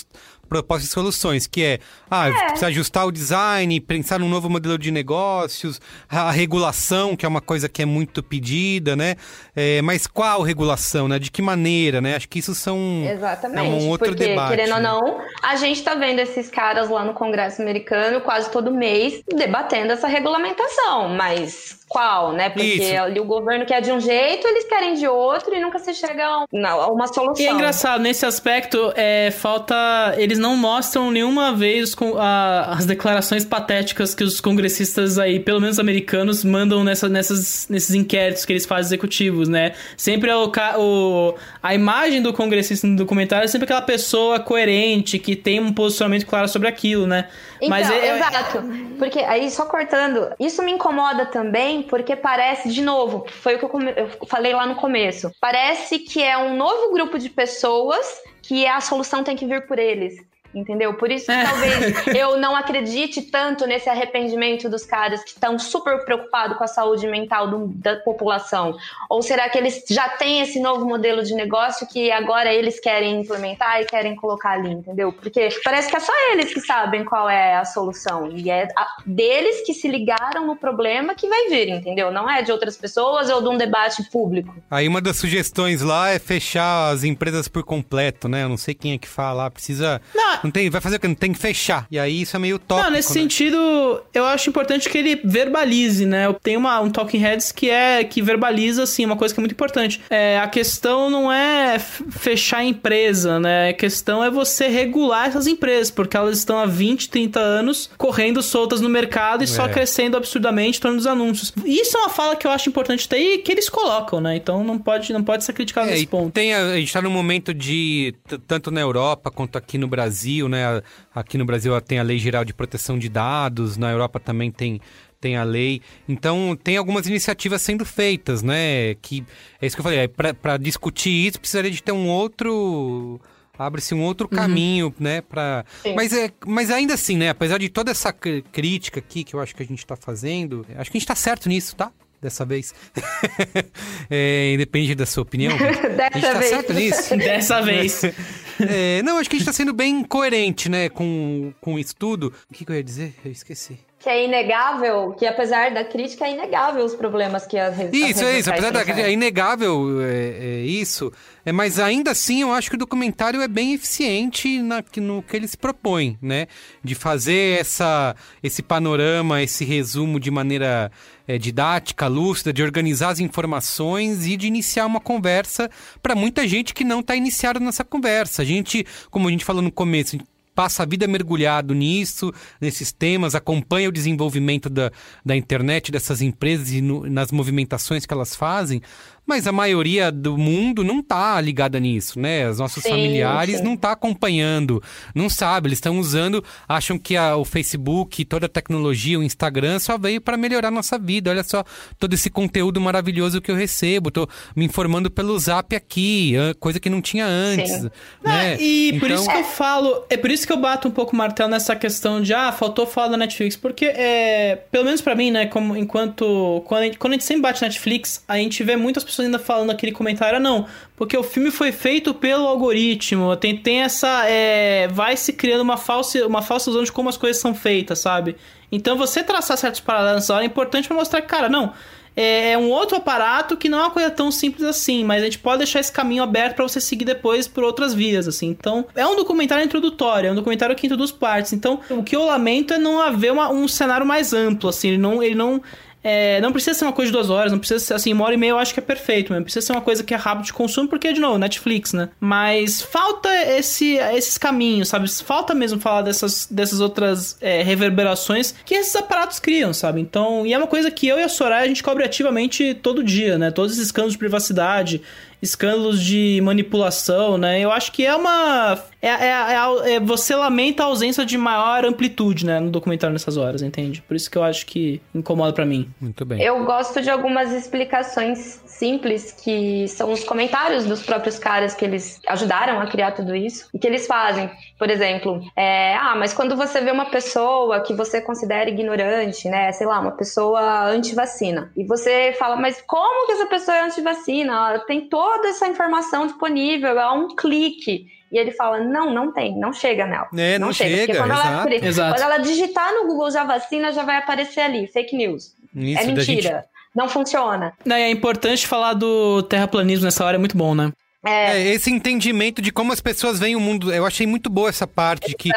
propostas e soluções, que é, ah, precisa ajustar o design, pensar num novo modelo de negócios, a regulação, que é uma coisa que é muito pedida, né? É, mas qual regulação, né? De que maneira, né? Acho que isso são Exatamente. é um outro porque, debate. querendo ou né? não, a gente tá vendo esses caras lá no Congresso americano quase todo mês debatendo essa regulamentação. Mas qual, né? Porque Isso. ali o governo quer de um jeito, eles querem de outro e nunca se chega a uma solução. E é engraçado, nesse aspecto, é, falta. Eles não mostram nenhuma vez com a- as declarações patéticas que os congressistas aí, pelo menos americanos, mandam nessa, nessas, nesses inquéritos que eles fazem executivos, né? Sempre é o, a imagem do congressista no documentário é sempre aquela pessoa coerente, que tem um posicionamento claro sobre aquilo, né? Então, é- exato. Porque aí, só cortando, isso me incomoda também, porque parece, de novo, foi o que eu, come- eu falei lá no começo. Parece que é um novo grupo de pessoas que a solução tem que vir por eles. Entendeu? Por isso que É. talvez eu não acredite tanto nesse arrependimento dos caras que estão super preocupados com a saúde mental do- da população. Ou será que eles já têm esse novo modelo de negócio que agora eles querem implementar e querem colocar ali, entendeu? Porque parece que é só eles que sabem qual é a solução. E é a- deles que se ligaram no problema que vai vir, entendeu? Não é de outras pessoas ou de um debate público. Aí uma das sugestões lá é fechar as empresas por completo, né? Eu não sei quem é que fala, precisa... Não. Não tem, vai fazer o? Não tem que fechar. E aí isso é meio tópico, Não, nesse né? sentido, eu acho importante que ele verbalize, né? Tem uma, um Talking Heads que é que verbaliza, assim, uma coisa que é muito importante. É, a questão não é fechar a empresa, né? A questão é você regular essas empresas, porque elas estão há 20, 30 anos correndo soltas no mercado e só É. crescendo absurdamente em torno dos anúncios. Isso é uma fala que eu acho importante ter e que eles colocam, né? Então não pode, não pode ser criticado É, nesse ponto. tem a, a gente tá num momento de, tanto na Europa quanto aqui no Brasil, né? A- Aqui no Brasil tem a Lei Geral de Proteção de Dados, na Europa também tem, tem a lei. Então, tem algumas iniciativas sendo feitas, né? Que, é isso que eu falei, para discutir isso precisaria de ter um outro... Abre-se um outro caminho, né, pra... Sim. Mas, é, mas ainda assim, né, apesar de toda essa cr- crítica aqui que eu acho que a gente tá fazendo, acho que a gente tá certo nisso, tá? Dessa vez. é, independe da sua opinião. a gente Dessa tá vez. certo nisso? Dessa vez. É, não, acho que a gente tá sendo bem coerente, né, com, com isso tudo. O que, que eu ia dizer? Eu esqueci. Que é inegável, que apesar da crítica, é inegável os problemas que as redes Isso, as é isso. Apesar da têm. é inegável é, é isso, é, mas ainda assim eu acho que o documentário é bem eficiente na, que- no que ele se propõe, né? De fazer essa, esse panorama, esse resumo de maneira é, didática, lúcida, de organizar as informações e de iniciar uma conversa para muita gente que não está iniciada nessa conversa. A gente, como a gente falou no começo, passa a vida mergulhado nisso, nesses temas, acompanha o desenvolvimento da, da internet, dessas empresas e no- nas movimentações que elas fazem, mas a maioria do mundo não tá ligada nisso, né? Os nossos Sim, familiares sim. não tá acompanhando, não sabe, eles estão usando, acham que a- o Facebook, toda a tecnologia, o Instagram só veio para melhorar a nossa vida. Olha só todo esse conteúdo maravilhoso que eu recebo, tô me informando pelo Zap aqui, coisa que não tinha antes, Sim. né? Ah, e por Então- isso que eu falo, é por isso que eu bato um pouco o martelo nessa questão de, ah, faltou falar da Netflix, porque é, pelo menos pra mim, né, como enquanto, quando a, gente, quando a gente sempre bate Netflix, a gente vê muitas pessoas ainda falando aquele comentário, ah, não, porque o filme foi feito pelo algoritmo, tem, tem essa, é, vai se criando uma falsa, uma falsa ilusão de como as coisas são feitas, sabe? Então você traçar certos paralelos é importante pra mostrar que, cara, não, é, é um outro aparato que não é uma coisa tão simples assim, mas a gente pode deixar esse caminho aberto para você seguir depois por outras vias, assim. Então, é um documentário introdutório, é um documentário que introduz partes. Então, o que eu lamento é não haver uma, um cenário mais amplo, assim, ele não, ele não é, não precisa ser uma coisa de duas horas, não precisa ser assim, uma hora e meia eu acho que é perfeito, não precisa ser uma coisa que é rápido de consumo, porque, de novo, Netflix, né? Mas falta esse, esses caminhos, sabe? Falta mesmo falar dessas, dessas outras é, reverberações que esses aparatos criam, sabe? Então, e é uma coisa que eu e a Soraya a gente cobre ativamente todo dia, né? Todos esses escândalos de privacidade escândalos de manipulação, né? Eu acho que é uma. É, é, é, é, você lamenta a ausência de maior amplitude, né? No documentário nessas horas, entende? Por isso que eu acho que incomoda para mim. Muito bem. Eu gosto de algumas explicações simples que são os comentários dos próprios caras que eles ajudaram a criar tudo isso e que eles fazem. Por exemplo, é, ah, mas quando você vê uma pessoa que você considera ignorante, né? Sei lá, uma pessoa anti-vacina, e você fala, mas como que essa pessoa é anti-vacina? Ela tem toda essa informação disponível, é um clique. E ele fala: não, não tem, não chega nela. É, não, não chega. chega quando, ela, exato. quando ela digitar no Google já vacina, já vai aparecer ali, fake news. Isso, é mentira. Gente... Não funciona. Não, é importante falar do terraplanismo nessa hora, é muito bom, né? É. é. esse entendimento de como as pessoas veem o mundo. Eu achei muito boa essa parte de que.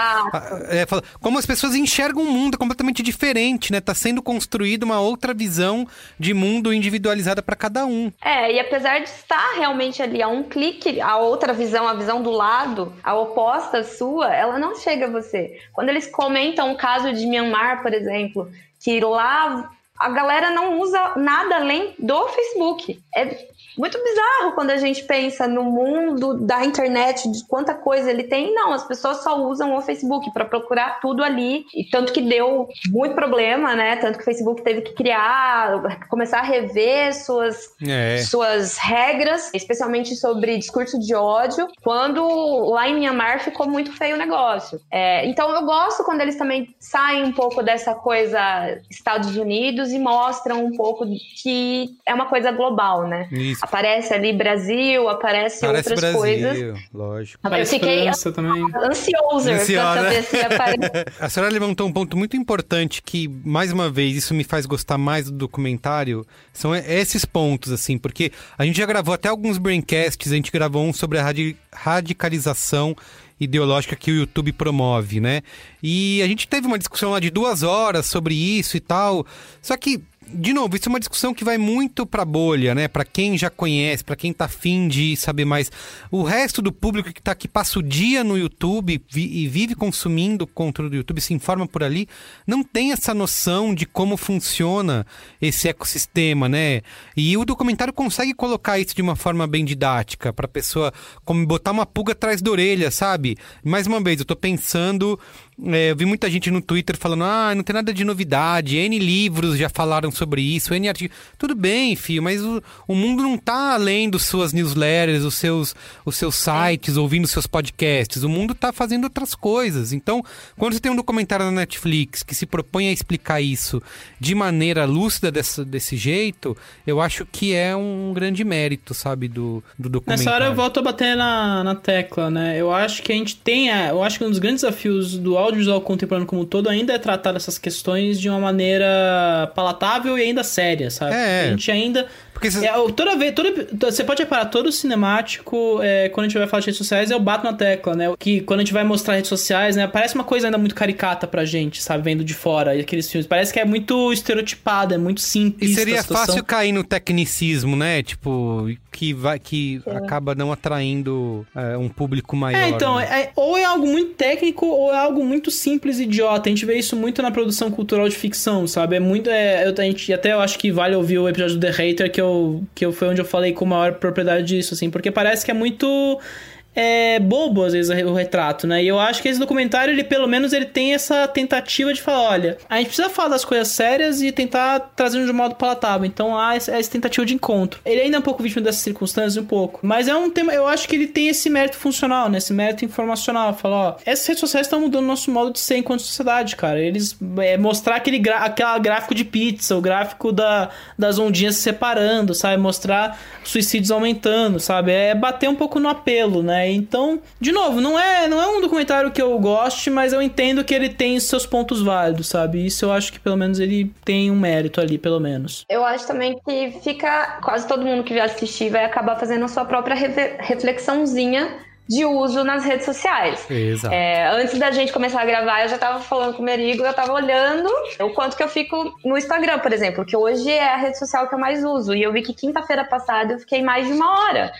É, como as pessoas enxergam o mundo completamente diferente, né? Tá sendo construída uma outra visão de mundo individualizada para cada um. É, e apesar de estar realmente ali a um clique, a outra visão, a visão do lado, a oposta sua, ela não chega a você. Quando eles comentam o caso de Myanmar, por exemplo, que lá a galera não usa nada além do Facebook. É muito bizarro quando a gente pensa no mundo da internet, de quanta coisa ele tem. Não, as pessoas só usam o Facebook para procurar tudo ali. E tanto que deu muito problema, né? Tanto que o Facebook teve que criar, começar a rever suas, é. suas regras, especialmente sobre discurso de ódio, quando lá em Myanmar ficou muito feio o negócio. É, então eu gosto quando eles também saem um pouco dessa coisa Estados Unidos e mostram um pouco que é uma coisa global, né? Isso. Aparece ali Brasil, aparece Parece outras Brasil, coisas. Lógico. Aparece eu fiquei França também. ansiosa pra saber se aparece. A senhora levantou um ponto muito importante que, mais uma vez, isso me faz gostar mais do documentário. São esses pontos, assim, porque a gente já gravou até alguns braincasts, a gente gravou um sobre a radicalização ideológica que o YouTube promove, né? E a gente teve uma discussão lá de duas horas sobre isso e tal. Só que de novo, isso é uma discussão que vai muito pra bolha, né? Para quem já conhece, para quem tá afim de saber mais. O resto do público que tá aqui passa o dia no YouTube vi e vive consumindo conteúdo do YouTube, se informa por ali, não tem essa noção de como funciona esse ecossistema, né? E o documentário consegue colocar isso de uma forma bem didática, pra pessoa como botar uma pulga atrás da orelha, sabe? Mais uma vez, eu tô pensando é, eu vi muita gente no Twitter falando: ah, não tem nada de novidade, N livros já falaram sobre isso, N artigos. Tudo bem, filho, mas o, o mundo não está além dos suas newsletters, os seus, os seus sites, ouvindo seus podcasts. O mundo está fazendo outras coisas. Então, quando você tem um documentário na Netflix que se propõe a explicar isso de maneira lúcida desse, desse jeito, eu acho que é um grande mérito, sabe, do, do documentário. Nessa hora eu volto a bater na, na tecla, né? Eu acho que a gente tem. A, eu acho que um dos grandes desafios do audiovisual contemporâneo como um todo ainda é tratar dessas questões de uma maneira palatável e ainda séria, sabe? É. A gente ainda porque cês... é, toda vez, toda, você pode reparar, todo cinemático, é, quando a gente vai falar de redes sociais, eu bato na tecla, né? Que quando a gente vai mostrar redes sociais, né? Parece uma coisa ainda muito caricata pra gente, sabe? Vendo de fora aqueles filmes. Parece que é muito estereotipado, é muito simples. E seria fácil cair no tecnicismo, né? Tipo, que vai que é. acaba não atraindo é, um público maior. É, então, né? é, ou é algo muito técnico ou é algo muito simples e idiota. A gente vê isso muito na produção cultural de ficção, sabe? É muito. É, eu, a gente, até eu acho que vale ouvir o episódio do The Hater que eu eu, que eu foi onde eu falei com maior propriedade disso, assim, porque parece que é muito é bobo às vezes o retrato, né? E eu acho que esse documentário, ele pelo menos ele tem essa tentativa de falar, olha, a gente precisa falar das coisas sérias e tentar trazer de um modo palatável. Então há essa, tentativa de encontro. Ele ainda é um pouco vítima dessas circunstâncias, um pouco. Mas é um tema, eu acho que ele tem esse mérito funcional, né? Esse mérito informacional. Falar, ó, essas redes sociais estão mudando o nosso modo de ser enquanto sociedade, cara. Eles é, mostrar aquele aquela gráfico de pizza, o gráfico da, das ondinhas se separando, sabe? Mostrar suicídios aumentando, sabe? É bater um pouco no apelo, né? Né? Então, de novo, não é, não é um documentário que eu goste, mas eu entendo que ele tem seus pontos válidos, sabe? Isso eu acho que pelo menos ele tem um mérito ali, pelo menos. Eu acho também que fica. Quase todo mundo que vai assistir vai acabar fazendo a sua própria reflexãozinha de uso nas redes sociais. Exato. É, antes da gente começar a gravar, eu já estava falando com o Merigo, eu estava olhando o quanto que eu fico no Instagram, por exemplo, que hoje é a rede social que eu mais uso. E eu vi que quinta-feira passada eu fiquei mais de uma hora.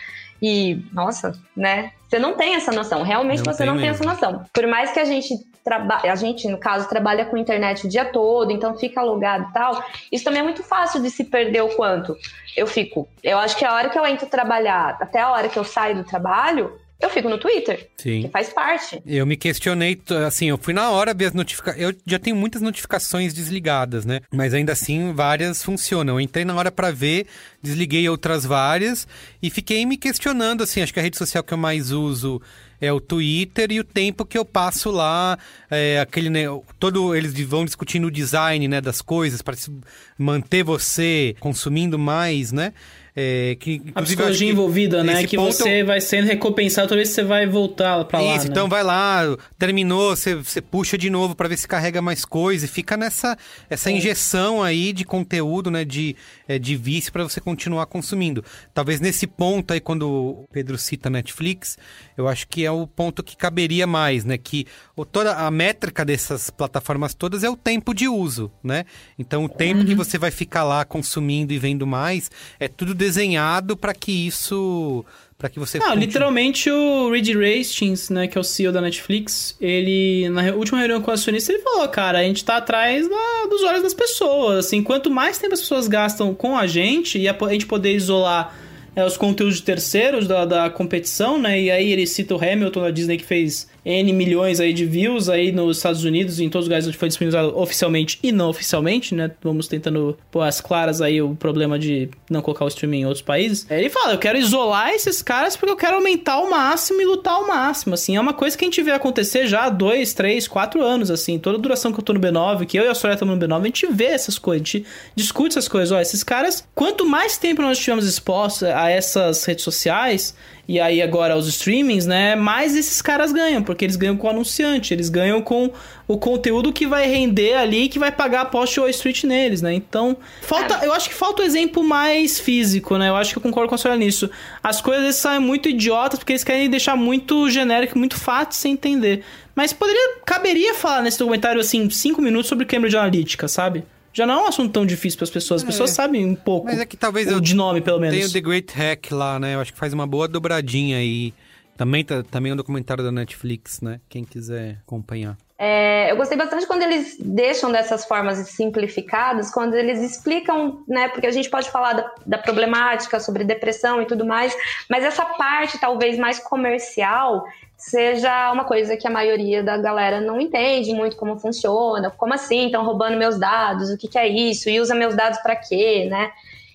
E, nossa, né? Você não tem essa noção. Realmente não você não mesmo. tem essa noção. Por mais que a gente trabalhe, a gente, no caso, trabalha com internet o dia todo, então fica alugado e tal, isso também é muito fácil de se perder o quanto eu fico. Eu acho que a hora que eu entro trabalhar, até a hora que eu saio do trabalho, eu fico no Twitter. Sim. Que faz parte. Eu me questionei, assim, eu fui na hora ver as notificações. Eu já tenho muitas notificações desligadas, né? Mas ainda assim, várias funcionam. Eu entrei na hora para ver, desliguei outras várias e fiquei me questionando, assim, acho que a rede social que eu mais uso é o Twitter e o tempo que eu passo lá, é, aquele, né, todo eles vão discutindo o design, né, das coisas para manter você consumindo mais, né? É, que, a psicologia envolvida, né? Que você vai sendo recompensado toda vez que você vai voltar pra lá. Isso, né? então vai lá, terminou, você, você puxa de novo para ver se carrega mais coisa e fica nessa essa injeção aí de conteúdo, né? De, é, de vício para você continuar consumindo. Talvez nesse ponto aí, quando o Pedro cita Netflix, eu acho que é o ponto que caberia mais, né? Que o, toda a métrica dessas plataformas todas é o tempo de uso, né? Então o tempo uhum. que você vai ficar lá consumindo e vendo mais é tudo desenhado para que isso para que você Não, continue. literalmente o Reed Hastings, né, que é o CEO da Netflix, ele na última reunião com o acionista ele falou, cara, a gente tá atrás da, dos olhos das pessoas, assim, quanto mais tempo as pessoas gastam com a gente e a, a gente poder isolar é, os conteúdos de terceiros da, da competição, né, e aí ele cita o Hamilton da Disney que fez N milhões aí de views aí nos Estados Unidos, em todos os lugares onde foi disponibilizado oficialmente e não oficialmente, né? Vamos tentando pôr as claras aí o problema de não colocar o streaming em outros países. Ele fala, eu quero isolar esses caras porque eu quero aumentar ao máximo e lutar ao máximo, assim. É uma coisa que a gente vê acontecer já há dois, três, quatro anos, assim. Toda a duração que eu tô no B9, que eu e a Soraya estamos no B9, a gente vê essas coisas, a gente discute essas coisas. Ó, esses caras, quanto mais tempo nós estivermos expostos a essas redes sociais, e aí agora os streamings, né? Mais esses caras ganham, porque eles ganham com o anunciante, eles ganham com o conteúdo que vai render ali, que vai pagar a post Wall Street neles, né? Então, falta, eu acho que falta o um exemplo mais físico, né? Eu acho que eu concordo com a senhora nisso. As coisas saem muito idiotas porque eles querem deixar muito genérico, muito fácil sem entender. Mas poderia, caberia falar nesse documentário assim, cinco minutos sobre Cambridge Analytica, sabe? Já não é um assunto tão difícil para as pessoas. As é. pessoas sabem um pouco. Mas é que talvez eu de nome, pelo menos. Tem o The Great Hack lá, né? Eu acho que faz uma boa dobradinha aí. Também, tá, também é um documentário da Netflix, né? Quem quiser acompanhar. É, eu gostei bastante quando eles deixam dessas formas simplificadas, quando eles explicam, né? Porque a gente pode falar da, da, problemática sobre depressão e tudo mais, mas essa parte talvez mais comercial, seja uma coisa que a maioria da galera não entende muito como funciona, como assim estão roubando meus dados, o que, que é isso, e usa meus dados para quê, né?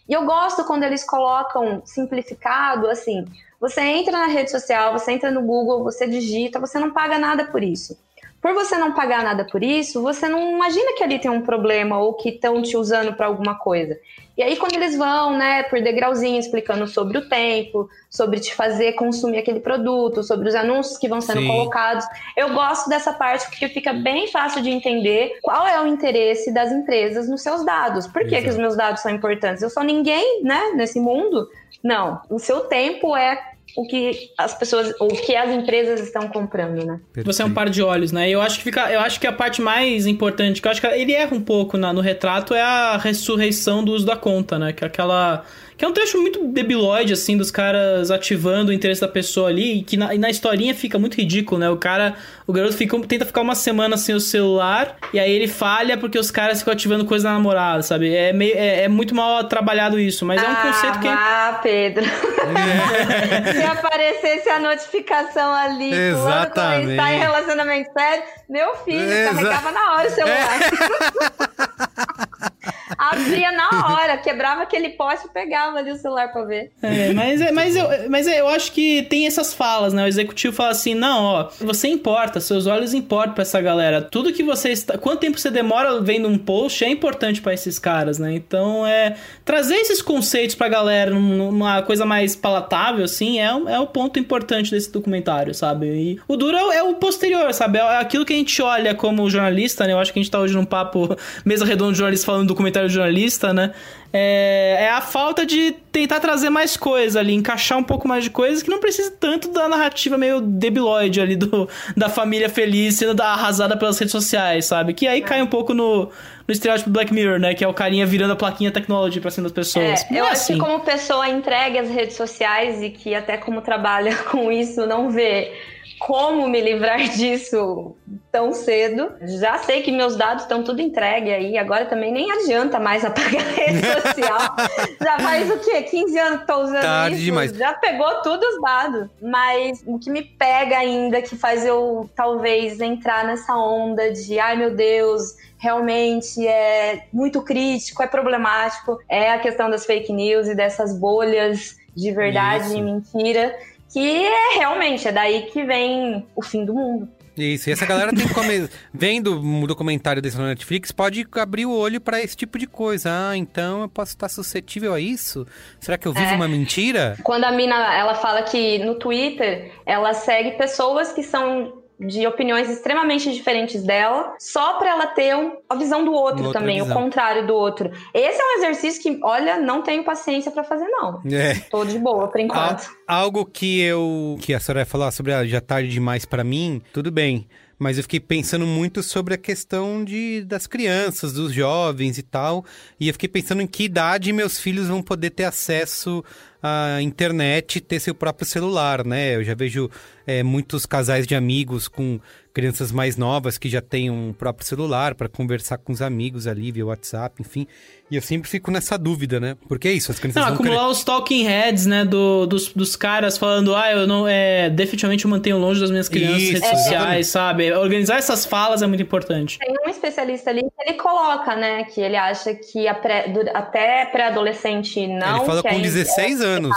E eu gosto quando eles colocam simplificado, assim, você entra na rede social, você entra no Google, você digita, você não paga nada por isso. Por você não pagar nada por isso, você não imagina que ali tem um problema ou que estão te usando para alguma coisa. E aí, quando eles vão, né, por degrauzinho, explicando sobre o tempo, sobre te fazer consumir aquele produto, sobre os anúncios que vão sendo Sim. colocados, eu gosto dessa parte porque fica bem fácil de entender qual é o interesse das empresas nos seus dados. Por que, que os meus dados são importantes? Eu sou ninguém, né, nesse mundo. Não, o seu tempo é o que as pessoas, o que as empresas estão comprando, né? Perfeito. Você é um par de olhos, né? Eu acho que fica, eu acho que a parte mais importante, que eu acho que ele erra um pouco na, no retrato é a ressurreição do uso da conta, né? Que é aquela que é um trecho muito debilóide, assim, dos caras ativando o interesse da pessoa ali, e que na, e na historinha fica muito ridículo, né? O cara, o garoto fica, tenta ficar uma semana sem o celular, e aí ele falha porque os caras ficam ativando coisa na namorada, sabe? É, meio, é, é muito mal trabalhado isso, mas ah, é um conceito que. Ah, Pedro. É. Se aparecesse a notificação ali, Exatamente. quando está em relacionamento sério, meu filho, Exa carregava na hora o celular. É. Abria na hora, quebrava aquele poste e pegava ali o celular pra ver. É, mas, é, mas, eu, mas eu acho que tem essas falas, né? O executivo fala assim: não, ó, você importa, seus olhos importam pra essa galera. Tudo que você está. Quanto tempo você demora vendo um post é importante para esses caras, né? Então, é. Trazer esses conceitos pra galera numa coisa mais palatável, assim, é, é o ponto importante desse documentário, sabe? E o duro é, é o posterior, sabe? É aquilo que a gente olha como jornalista, né? Eu acho que a gente tá hoje num papo mesa redonda de jornalista falando do documentário jornalista, né? É, é, a falta de tentar trazer mais coisa ali, encaixar um pouco mais de coisas que não precisa tanto da narrativa meio debilóide ali do, da família feliz sendo arrasada pelas redes sociais, sabe? Que aí é. cai um pouco no, no estereótipo Black Mirror, né? Que é o carinha virando a plaquinha technology pra cima das pessoas. É, eu é acho assim. que como pessoa entregue às redes sociais e que até como trabalha com isso, não vê como me livrar disso tão cedo. Já sei que meus dados estão tudo entregue aí, agora também nem adianta mais apagar a rede social. Já faz o quê? 15 anos que estou usando Tarde isso. Demais. Já pegou tudo os dados. Mas o que me pega ainda, que faz eu talvez entrar nessa onda de ai meu Deus, realmente é muito crítico, é problemático, é a questão das fake news e dessas bolhas de verdade Isso. e mentira que é realmente, é daí que vem o fim do mundo. Isso, e essa galera tem que comer. Vendo o documentário desse Netflix, pode abrir o olho para esse tipo de coisa. Ah, então eu posso estar suscetível a isso? Será que eu vivo é. uma mentira? Quando a mina ela fala que no Twitter ela segue pessoas que são de opiniões extremamente diferentes dela, só para ela ter um, a visão do outro também, visão. o contrário do outro. Esse é um exercício que, olha, não tenho paciência para fazer não. É. Tô de boa por enquanto. algo que eu que a senhora ia falar sobre ah, já tarde demais para mim, tudo bem mas eu fiquei pensando muito sobre a questão de, das crianças, dos jovens e tal. E eu fiquei pensando em que idade meus filhos vão poder ter acesso à internet ter seu próprio celular, né? Eu já vejo é, muitos casais de amigos com crianças mais novas que já têm um próprio celular para conversar com os amigos ali via WhatsApp, enfim. E eu sempre fico nessa dúvida, né? Porque é isso, as crianças não, vão acumular querer... os talking heads, né, do, dos, dos caras falando, ah, eu não, é, definitivamente eu mantenho longe das minhas crianças isso, redes é, sociais, sabe? Organizar essas falas é muito importante. Tem um especialista ali que ele coloca, né, que ele acha que pré, até pré-adolescente não... Ele fala com 16 é anos.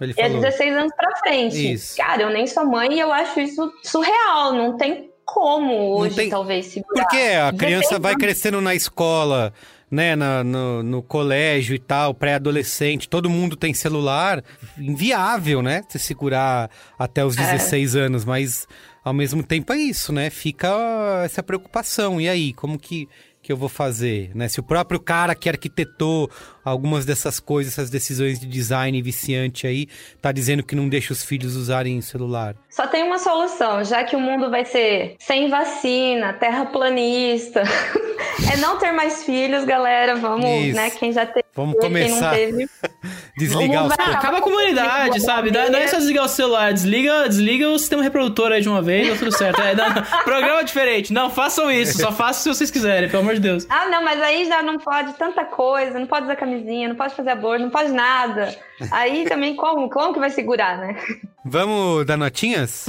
Ele falou. É 16 anos pra frente. Isso. Cara, eu nem sou mãe e eu acho isso surreal. Não tem como hoje, tem... talvez, segurar. Porque a criança vai crescendo na escola, né, na, no, no colégio e tal, pré-adolescente, todo mundo tem celular, inviável, né, se segurar até os 16 é. anos, mas ao mesmo tempo é isso, né, fica essa preocupação, e aí, como que que eu vou fazer, né? Se o próprio cara que arquitetou algumas dessas coisas, essas decisões de design viciante aí, tá dizendo que não deixa os filhos usarem celular. Só tem uma solução, já que o mundo vai ser sem vacina, terraplanista, é não ter mais filhos, galera. Vamos, Isso. né? Quem já teve, Vamos começar. Quem não teve. desligar Vamos, os Acaba a comunidade, sabe? Não é só desligar o celular, desliga, desliga o sistema reprodutor aí de uma vez, dá tudo certo. É, não, programa diferente. Não, façam isso, só façam se vocês quiserem, pelo amor de Deus. Ah, não, mas aí já não pode tanta coisa, não pode usar camisinha, não pode fazer aborto, não pode nada. Aí também como? Como que vai segurar, né? Vamos dar notinhas?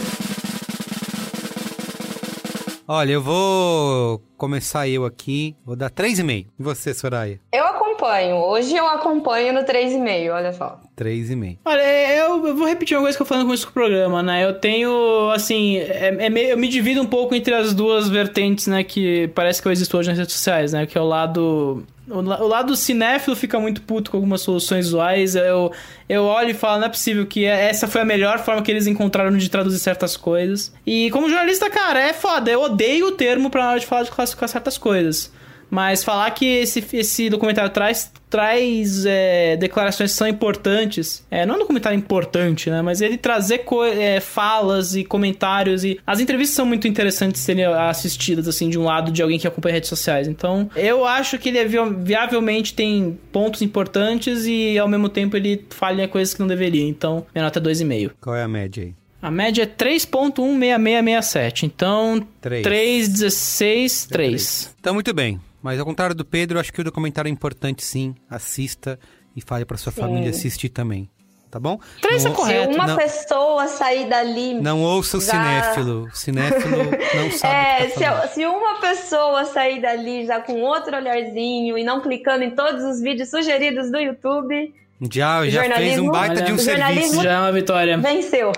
Olha, eu vou começar eu aqui. Vou dar 3,5. E você, Soraya? Eu acompanho. Hoje eu acompanho no 3,5, olha só. 3,5. Olha, eu, eu vou repetir uma coisa que eu falei no começo do programa, né? Eu tenho, assim, é, é meio, eu me divido um pouco entre as duas vertentes, né? Que parece que eu existo hoje nas redes sociais, né? Que é o lado o lado cinéfilo fica muito puto com algumas soluções visuais. Eu, eu olho e falo, não é possível que é, essa foi a melhor forma que eles encontraram de traduzir certas coisas. E como jornalista, cara, é foda. Eu odeio o termo pra na hora de falar de classificar certas coisas. Mas falar que esse, esse documentário traz, traz é, declarações que são importantes, é, não é um documentário importante, né? Mas ele trazer é, falas e comentários e as entrevistas são muito interessantes serem assistidas, assim, de um lado de alguém que acompanha redes sociais. Então, eu acho que ele é viavelmente tem pontos importantes e ao mesmo tempo ele falha coisas que não deveria. Então, minha nota é 2,5. Qual é a média aí? A média é 3.16667. Então, 3,16, 3. Então, muito bem. Mas ao contrário do Pedro, acho que o documentário é importante sim. Assista e fale para sua sim. família assistir também. tá bom? Três não, é correto. Se uma não, pessoa sair dali. não ouça o já- cinéfilo. O cinéfilo não sabe É, o que tá falando. se, se uma pessoa sair dali já com outro olharzinho e não clicando em todos os vídeos sugeridos do YouTube, Já, já fez um jornalismo- baita de um Olha, jornalismo- serviço. Já é uma vitória. venceu.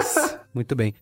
Isso, muito bem.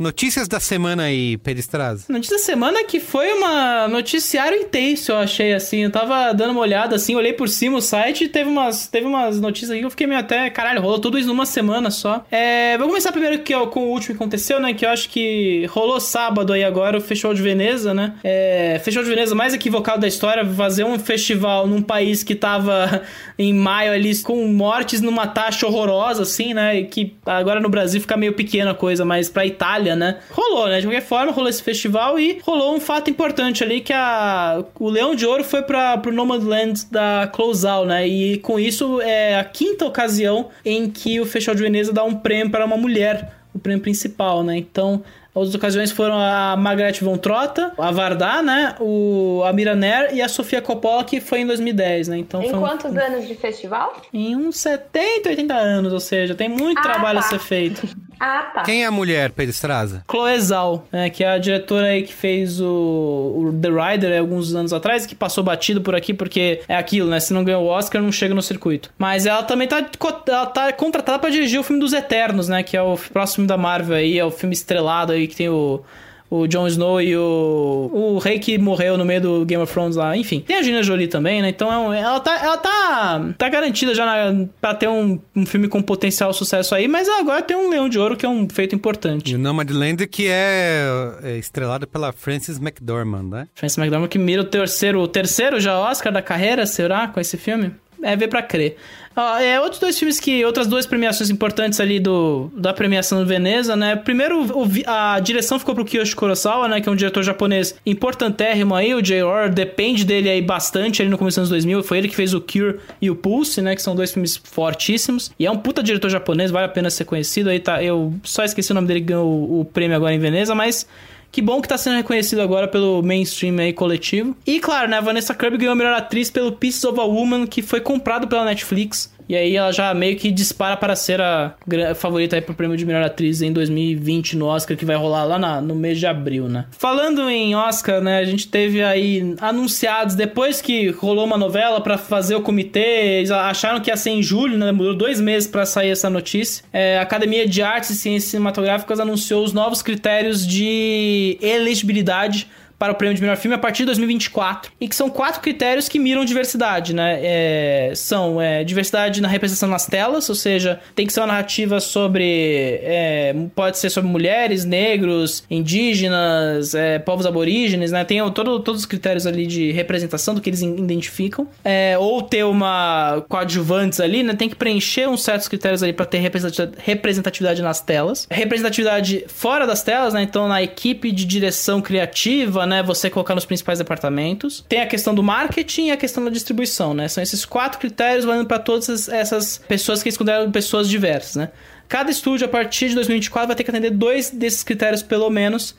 Notícias da semana aí, Peristraz. Notícia da semana que foi uma noticiário intenso, eu achei assim. Eu tava dando uma olhada assim, olhei por cima o site e teve umas, teve umas notícias aí que eu fiquei meio até. Caralho, rolou tudo isso numa semana só. É, vou começar primeiro que, ó, com o último que aconteceu, né? Que eu acho que rolou sábado aí agora o Festival de Veneza, né? É, Festival de Veneza mais equivocado da história, fazer um festival num país que tava em maio ali com mortes numa taxa horrorosa, assim, né? E que agora no Brasil fica meio pequena a coisa, mas pra Itália, né? Rolou, né? De qualquer forma, rolou esse festival e rolou um fato importante ali que a, o Leão de Ouro foi para pro Nomadland da Closal, né? E com isso é a quinta ocasião em que o Festival de Veneza dá um prêmio para uma mulher, o prêmio principal, né? Então, as ocasiões foram a Margaret von Trotta, a Vardar, né? O, a Miraner e a Sofia Coppola, que foi em 2010, né? Então, Em um- quantos anos de festival? Em uns 70, 80 anos, ou seja, tem muito Ah, trabalho a tá. ser feito. Ah, tá. Quem é a mulher, Peristraza? Chloe Zhao, né, que é a diretora aí que fez o, o The Rider é, alguns anos atrás, que passou batido por aqui porque é aquilo, né? Se não ganhou o Oscar, não chega no circuito. Mas ela também tá, ela tá contratada pra dirigir o filme dos Eternos, né? Que é o próximo filme da Marvel aí, é o filme estrelado aí que tem o. O Jon Snow e o. O rei que morreu no meio do Game of Thrones lá. Enfim. Tem a Gina Jolie também, né? Então é um- ela tá. Ela tá. Tá garantida já na, pra ter um, um filme com potencial sucesso aí, mas agora tem um Leão de Ouro que é um feito importante. E o Nomadland, que é, é estrelado pela Frances McDormand, né? Francis McDormand que mira o terceiro, o terceiro já Oscar da carreira, será, com esse filme? É ver pra crer. Ó, é, outros dois filmes que. Outras duas premiações importantes ali do, da premiação do Veneza, né? Primeiro, o a direção ficou pro Kiyoshi Kurosawa, né? Que é um diretor japonês importantérrimo aí. O J.R. depende dele aí bastante ali no começo dos anos 2000. Foi ele que fez o Cure e o Pulse, né? Que são dois filmes fortíssimos. E é um puta diretor japonês, vale a pena ser conhecido. Aí tá. Eu só esqueci o nome dele que ganhou o, o prêmio agora em Veneza, mas. Que bom que tá sendo reconhecido agora pelo mainstream aí coletivo. E claro, né, a Vanessa Kirby ganhou a melhor atriz pelo Pieces of a Woman, que foi comprado pela Netflix. E aí ela já meio que dispara para ser a favorita aí pro prêmio de melhor atriz em 2020 no Oscar, que vai rolar lá na- no mês de abril, né? Falando em Oscar, né, a gente teve aí anunciados, depois que rolou uma novela pra fazer o comitê, eles acharam que ia ser em julho, né? Mudou dois meses pra sair essa notícia. É, a Academia de Artes e Ciências Cinematográficas anunciou os novos critérios de elegibilidade para o prêmio de melhor filme a partir de 2024. E que são quatro critérios que miram diversidade, né? É, são é, diversidade na representação nas telas, ou seja, tem que ser uma narrativa sobre. é, pode ser sobre mulheres, negros, indígenas, é, povos aborígenes, né? Tem todo, todos os critérios ali de representação do que eles identificam. É, ou ter uma coadjuvantes ali, né? Tem que preencher uns certos critérios ali para ter representati- representatividade nas telas. Representatividade fora das telas, né? Então na equipe de direção criativa, né? Você colocar nos principais departamentos. Tem a questão do marketing e a questão da distribuição, né? São esses quatro critérios valendo para todas essas- pessoas que eles consideram pessoas diversas, né? Cada estúdio, a partir de 2024, vai ter que atender dois desses critérios, pelo menos.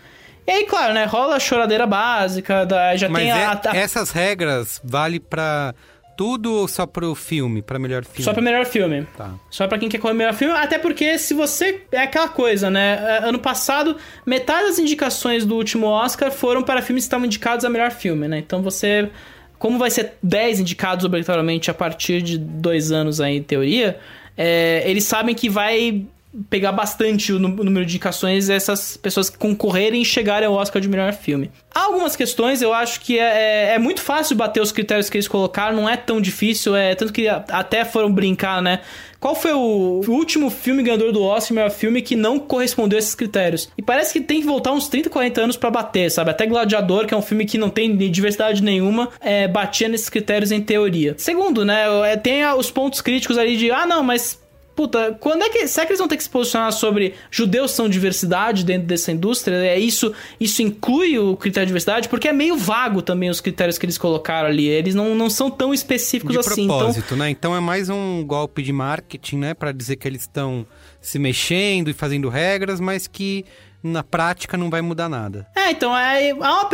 E aí, claro, né? Rola a choradeira básica, da, já Mas tem a, é- a- essas regras vale pra tudo ou só pro filme, pra melhor filme? Só pra melhor filme. Tá. Só pra quem quer correr melhor filme. Até porque se você. É aquela coisa, né? É, Ano passado, metade das indicações do último Oscar foram para filmes que estavam indicados a melhor filme, né? Então você. Como vai ser 10 indicados obrigatoriamente a partir de dois anos aí, em teoria, é, eles sabem que vai pegar bastante o nú- o número de indicações essas pessoas que concorrerem e chegarem ao Oscar de melhor filme. Há algumas questões, eu acho que é, é- é muito fácil bater os critérios que eles colocaram, não é tão difícil, é tanto que até foram brincar, né? Qual foi o último filme ganhador do Oscar, melhor filme, que não correspondeu a esses critérios? E parece que tem que voltar uns 30, 40 anos pra bater, sabe? Até Gladiador, que é um filme que não tem diversidade nenhuma, é, batia nesses critérios em teoria. Segundo, né? é, Tem os pontos críticos ali de, ah, não, mas Puta, quando é que. Será que eles vão ter que se posicionar sobre judeus são diversidade dentro dessa indústria? É isso, isso inclui o critério de diversidade? Porque é meio vago também os critérios que eles colocaram ali. Eles não, não são tão específicos De assim. Então, propósito, né? Então é mais um golpe de marketing, né? Pra dizer que eles estão se mexendo e fazendo regras, mas que na prática não vai mudar nada. É, então, é,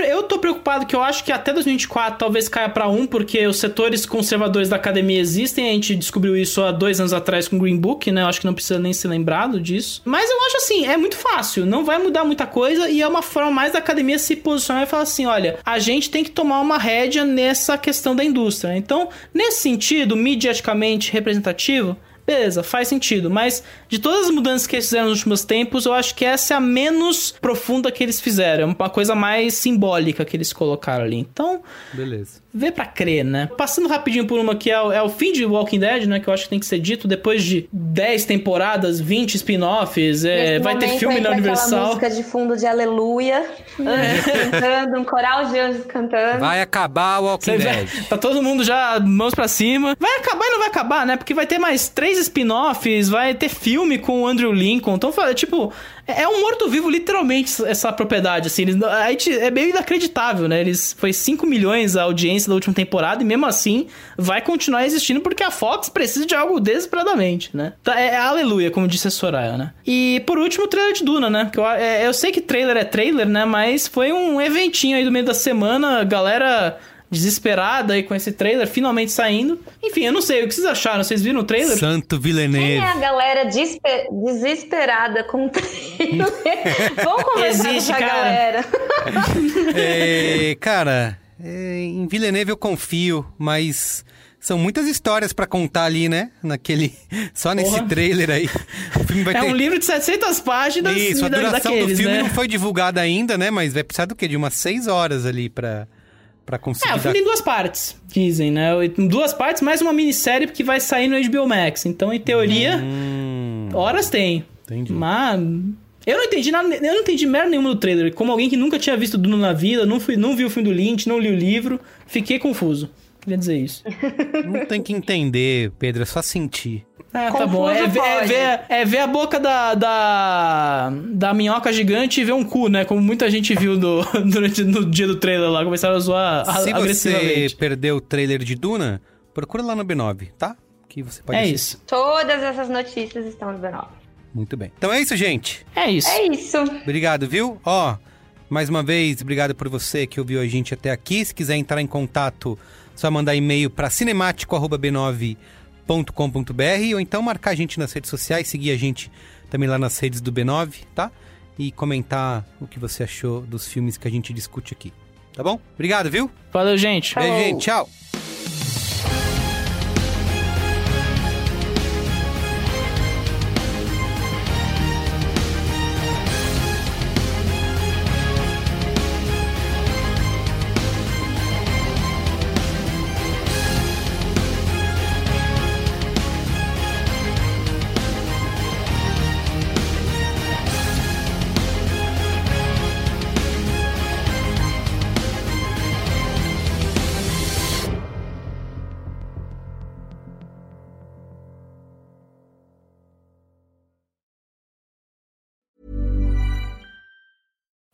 eu tô preocupado que eu acho que até 2024 talvez caia pra um, porque os setores conservadores da academia existem, a gente descobriu isso há dois anos atrás com o Green Book, né? Eu acho que não precisa nem ser lembrado disso. Mas eu acho assim, é muito fácil, não vai mudar muita coisa e é uma forma mais da academia se posicionar e falar assim: olha, a gente tem que tomar uma rédea nessa questão da indústria. Então, nesse sentido, mediaticamente representativo, Beleza, faz sentido, mas de todas as mudanças que eles fizeram nos últimos tempos, eu acho que essa é a menos profunda que eles fizeram. É uma coisa mais simbólica que eles colocaram ali. Então, Beleza. vê pra crer, né? Passando rapidinho por uma que é o, é o fim de Walking Dead, né? Que eu acho que tem que ser dito. Depois de 10 temporadas, 20 spin-offs, é, vai ter filme na Universal. música de fundo de aleluia, cantando, um coral de anjos cantando. Vai acabar o Walking Você Dead. tá todo mundo já mãos pra cima. Vai acabar e não vai acabar, né? Porque vai ter mais três spin-offs, vai ter filme com o Andrew Lincoln. Então, tipo, é é um morto-vivo, literalmente, essa propriedade, assim. Eles, a gente, é meio inacreditável, né? Eles, foi 5 milhões a audiência da última temporada e mesmo assim vai continuar existindo porque a Fox precisa de algo desesperadamente, né? Tá, é, é aleluia, como disse a Soraya, né? E por último, o trailer de Duna, né? Que eu, é, eu sei que trailer é trailer, né? Mas foi um eventinho aí do meio da semana, galera desesperada aí com esse trailer finalmente saindo. Enfim, eu não sei, o que vocês acharam? Vocês viram o trailer? Santo Quem Villeneuve. é a galera despe- desesperada com o trailer? Vamos conversar Existe, com essa cara. galera. É, cara, é, em Villeneuve eu confio, mas são muitas histórias pra contar ali, né? Naquele. Só nesse Porra. trailer aí. O filme vai É ter. um livro de 700 páginas Isso, a da- duração do daqueles, filme né? não foi divulgada ainda, né? Mas vai precisar do quê? De umas seis horas ali pra, pra conseguir É, o filme tem duas partes, dizem, né? Duas partes, mais uma minissérie que vai sair no HBO Max. Então, em teoria, Hum, horas tem. entendi. Mas. Eu não entendi nada, eu não entendi merda nenhuma do trailer. Como alguém que nunca tinha visto Duna na vida, não, fui, não viu o filme do Lynch, não li o livro, fiquei confuso. Queria dizer isso. Não tem que entender, Pedro, é só sentir. Ah, tá Confuso bom. É, ver- é ver, é ver a boca da, da, da minhoca gigante e ver um cu, né? Como muita gente viu no, durante, no dia do trailer lá. Começaram a zoar a- Se você agressivamente. perdeu o trailer de Duna, procura lá no B9, tá? Que você pode É assistir. isso. Todas essas notícias estão no B9. Muito bem. Então é isso, gente. É isso. É isso. Obrigado, viu? Ó, mais uma vez, obrigado por você que ouviu a gente até aqui. Se quiser entrar em contato, só mandar e-mail para cinemático@b9.com.br ou então marcar a gente nas redes sociais, seguir a gente também lá nas redes do B9, tá? E comentar o que você achou dos filmes que a gente discute aqui. Tá bom? Obrigado, viu? Valeu, gente. Beijo, gente. Tchau.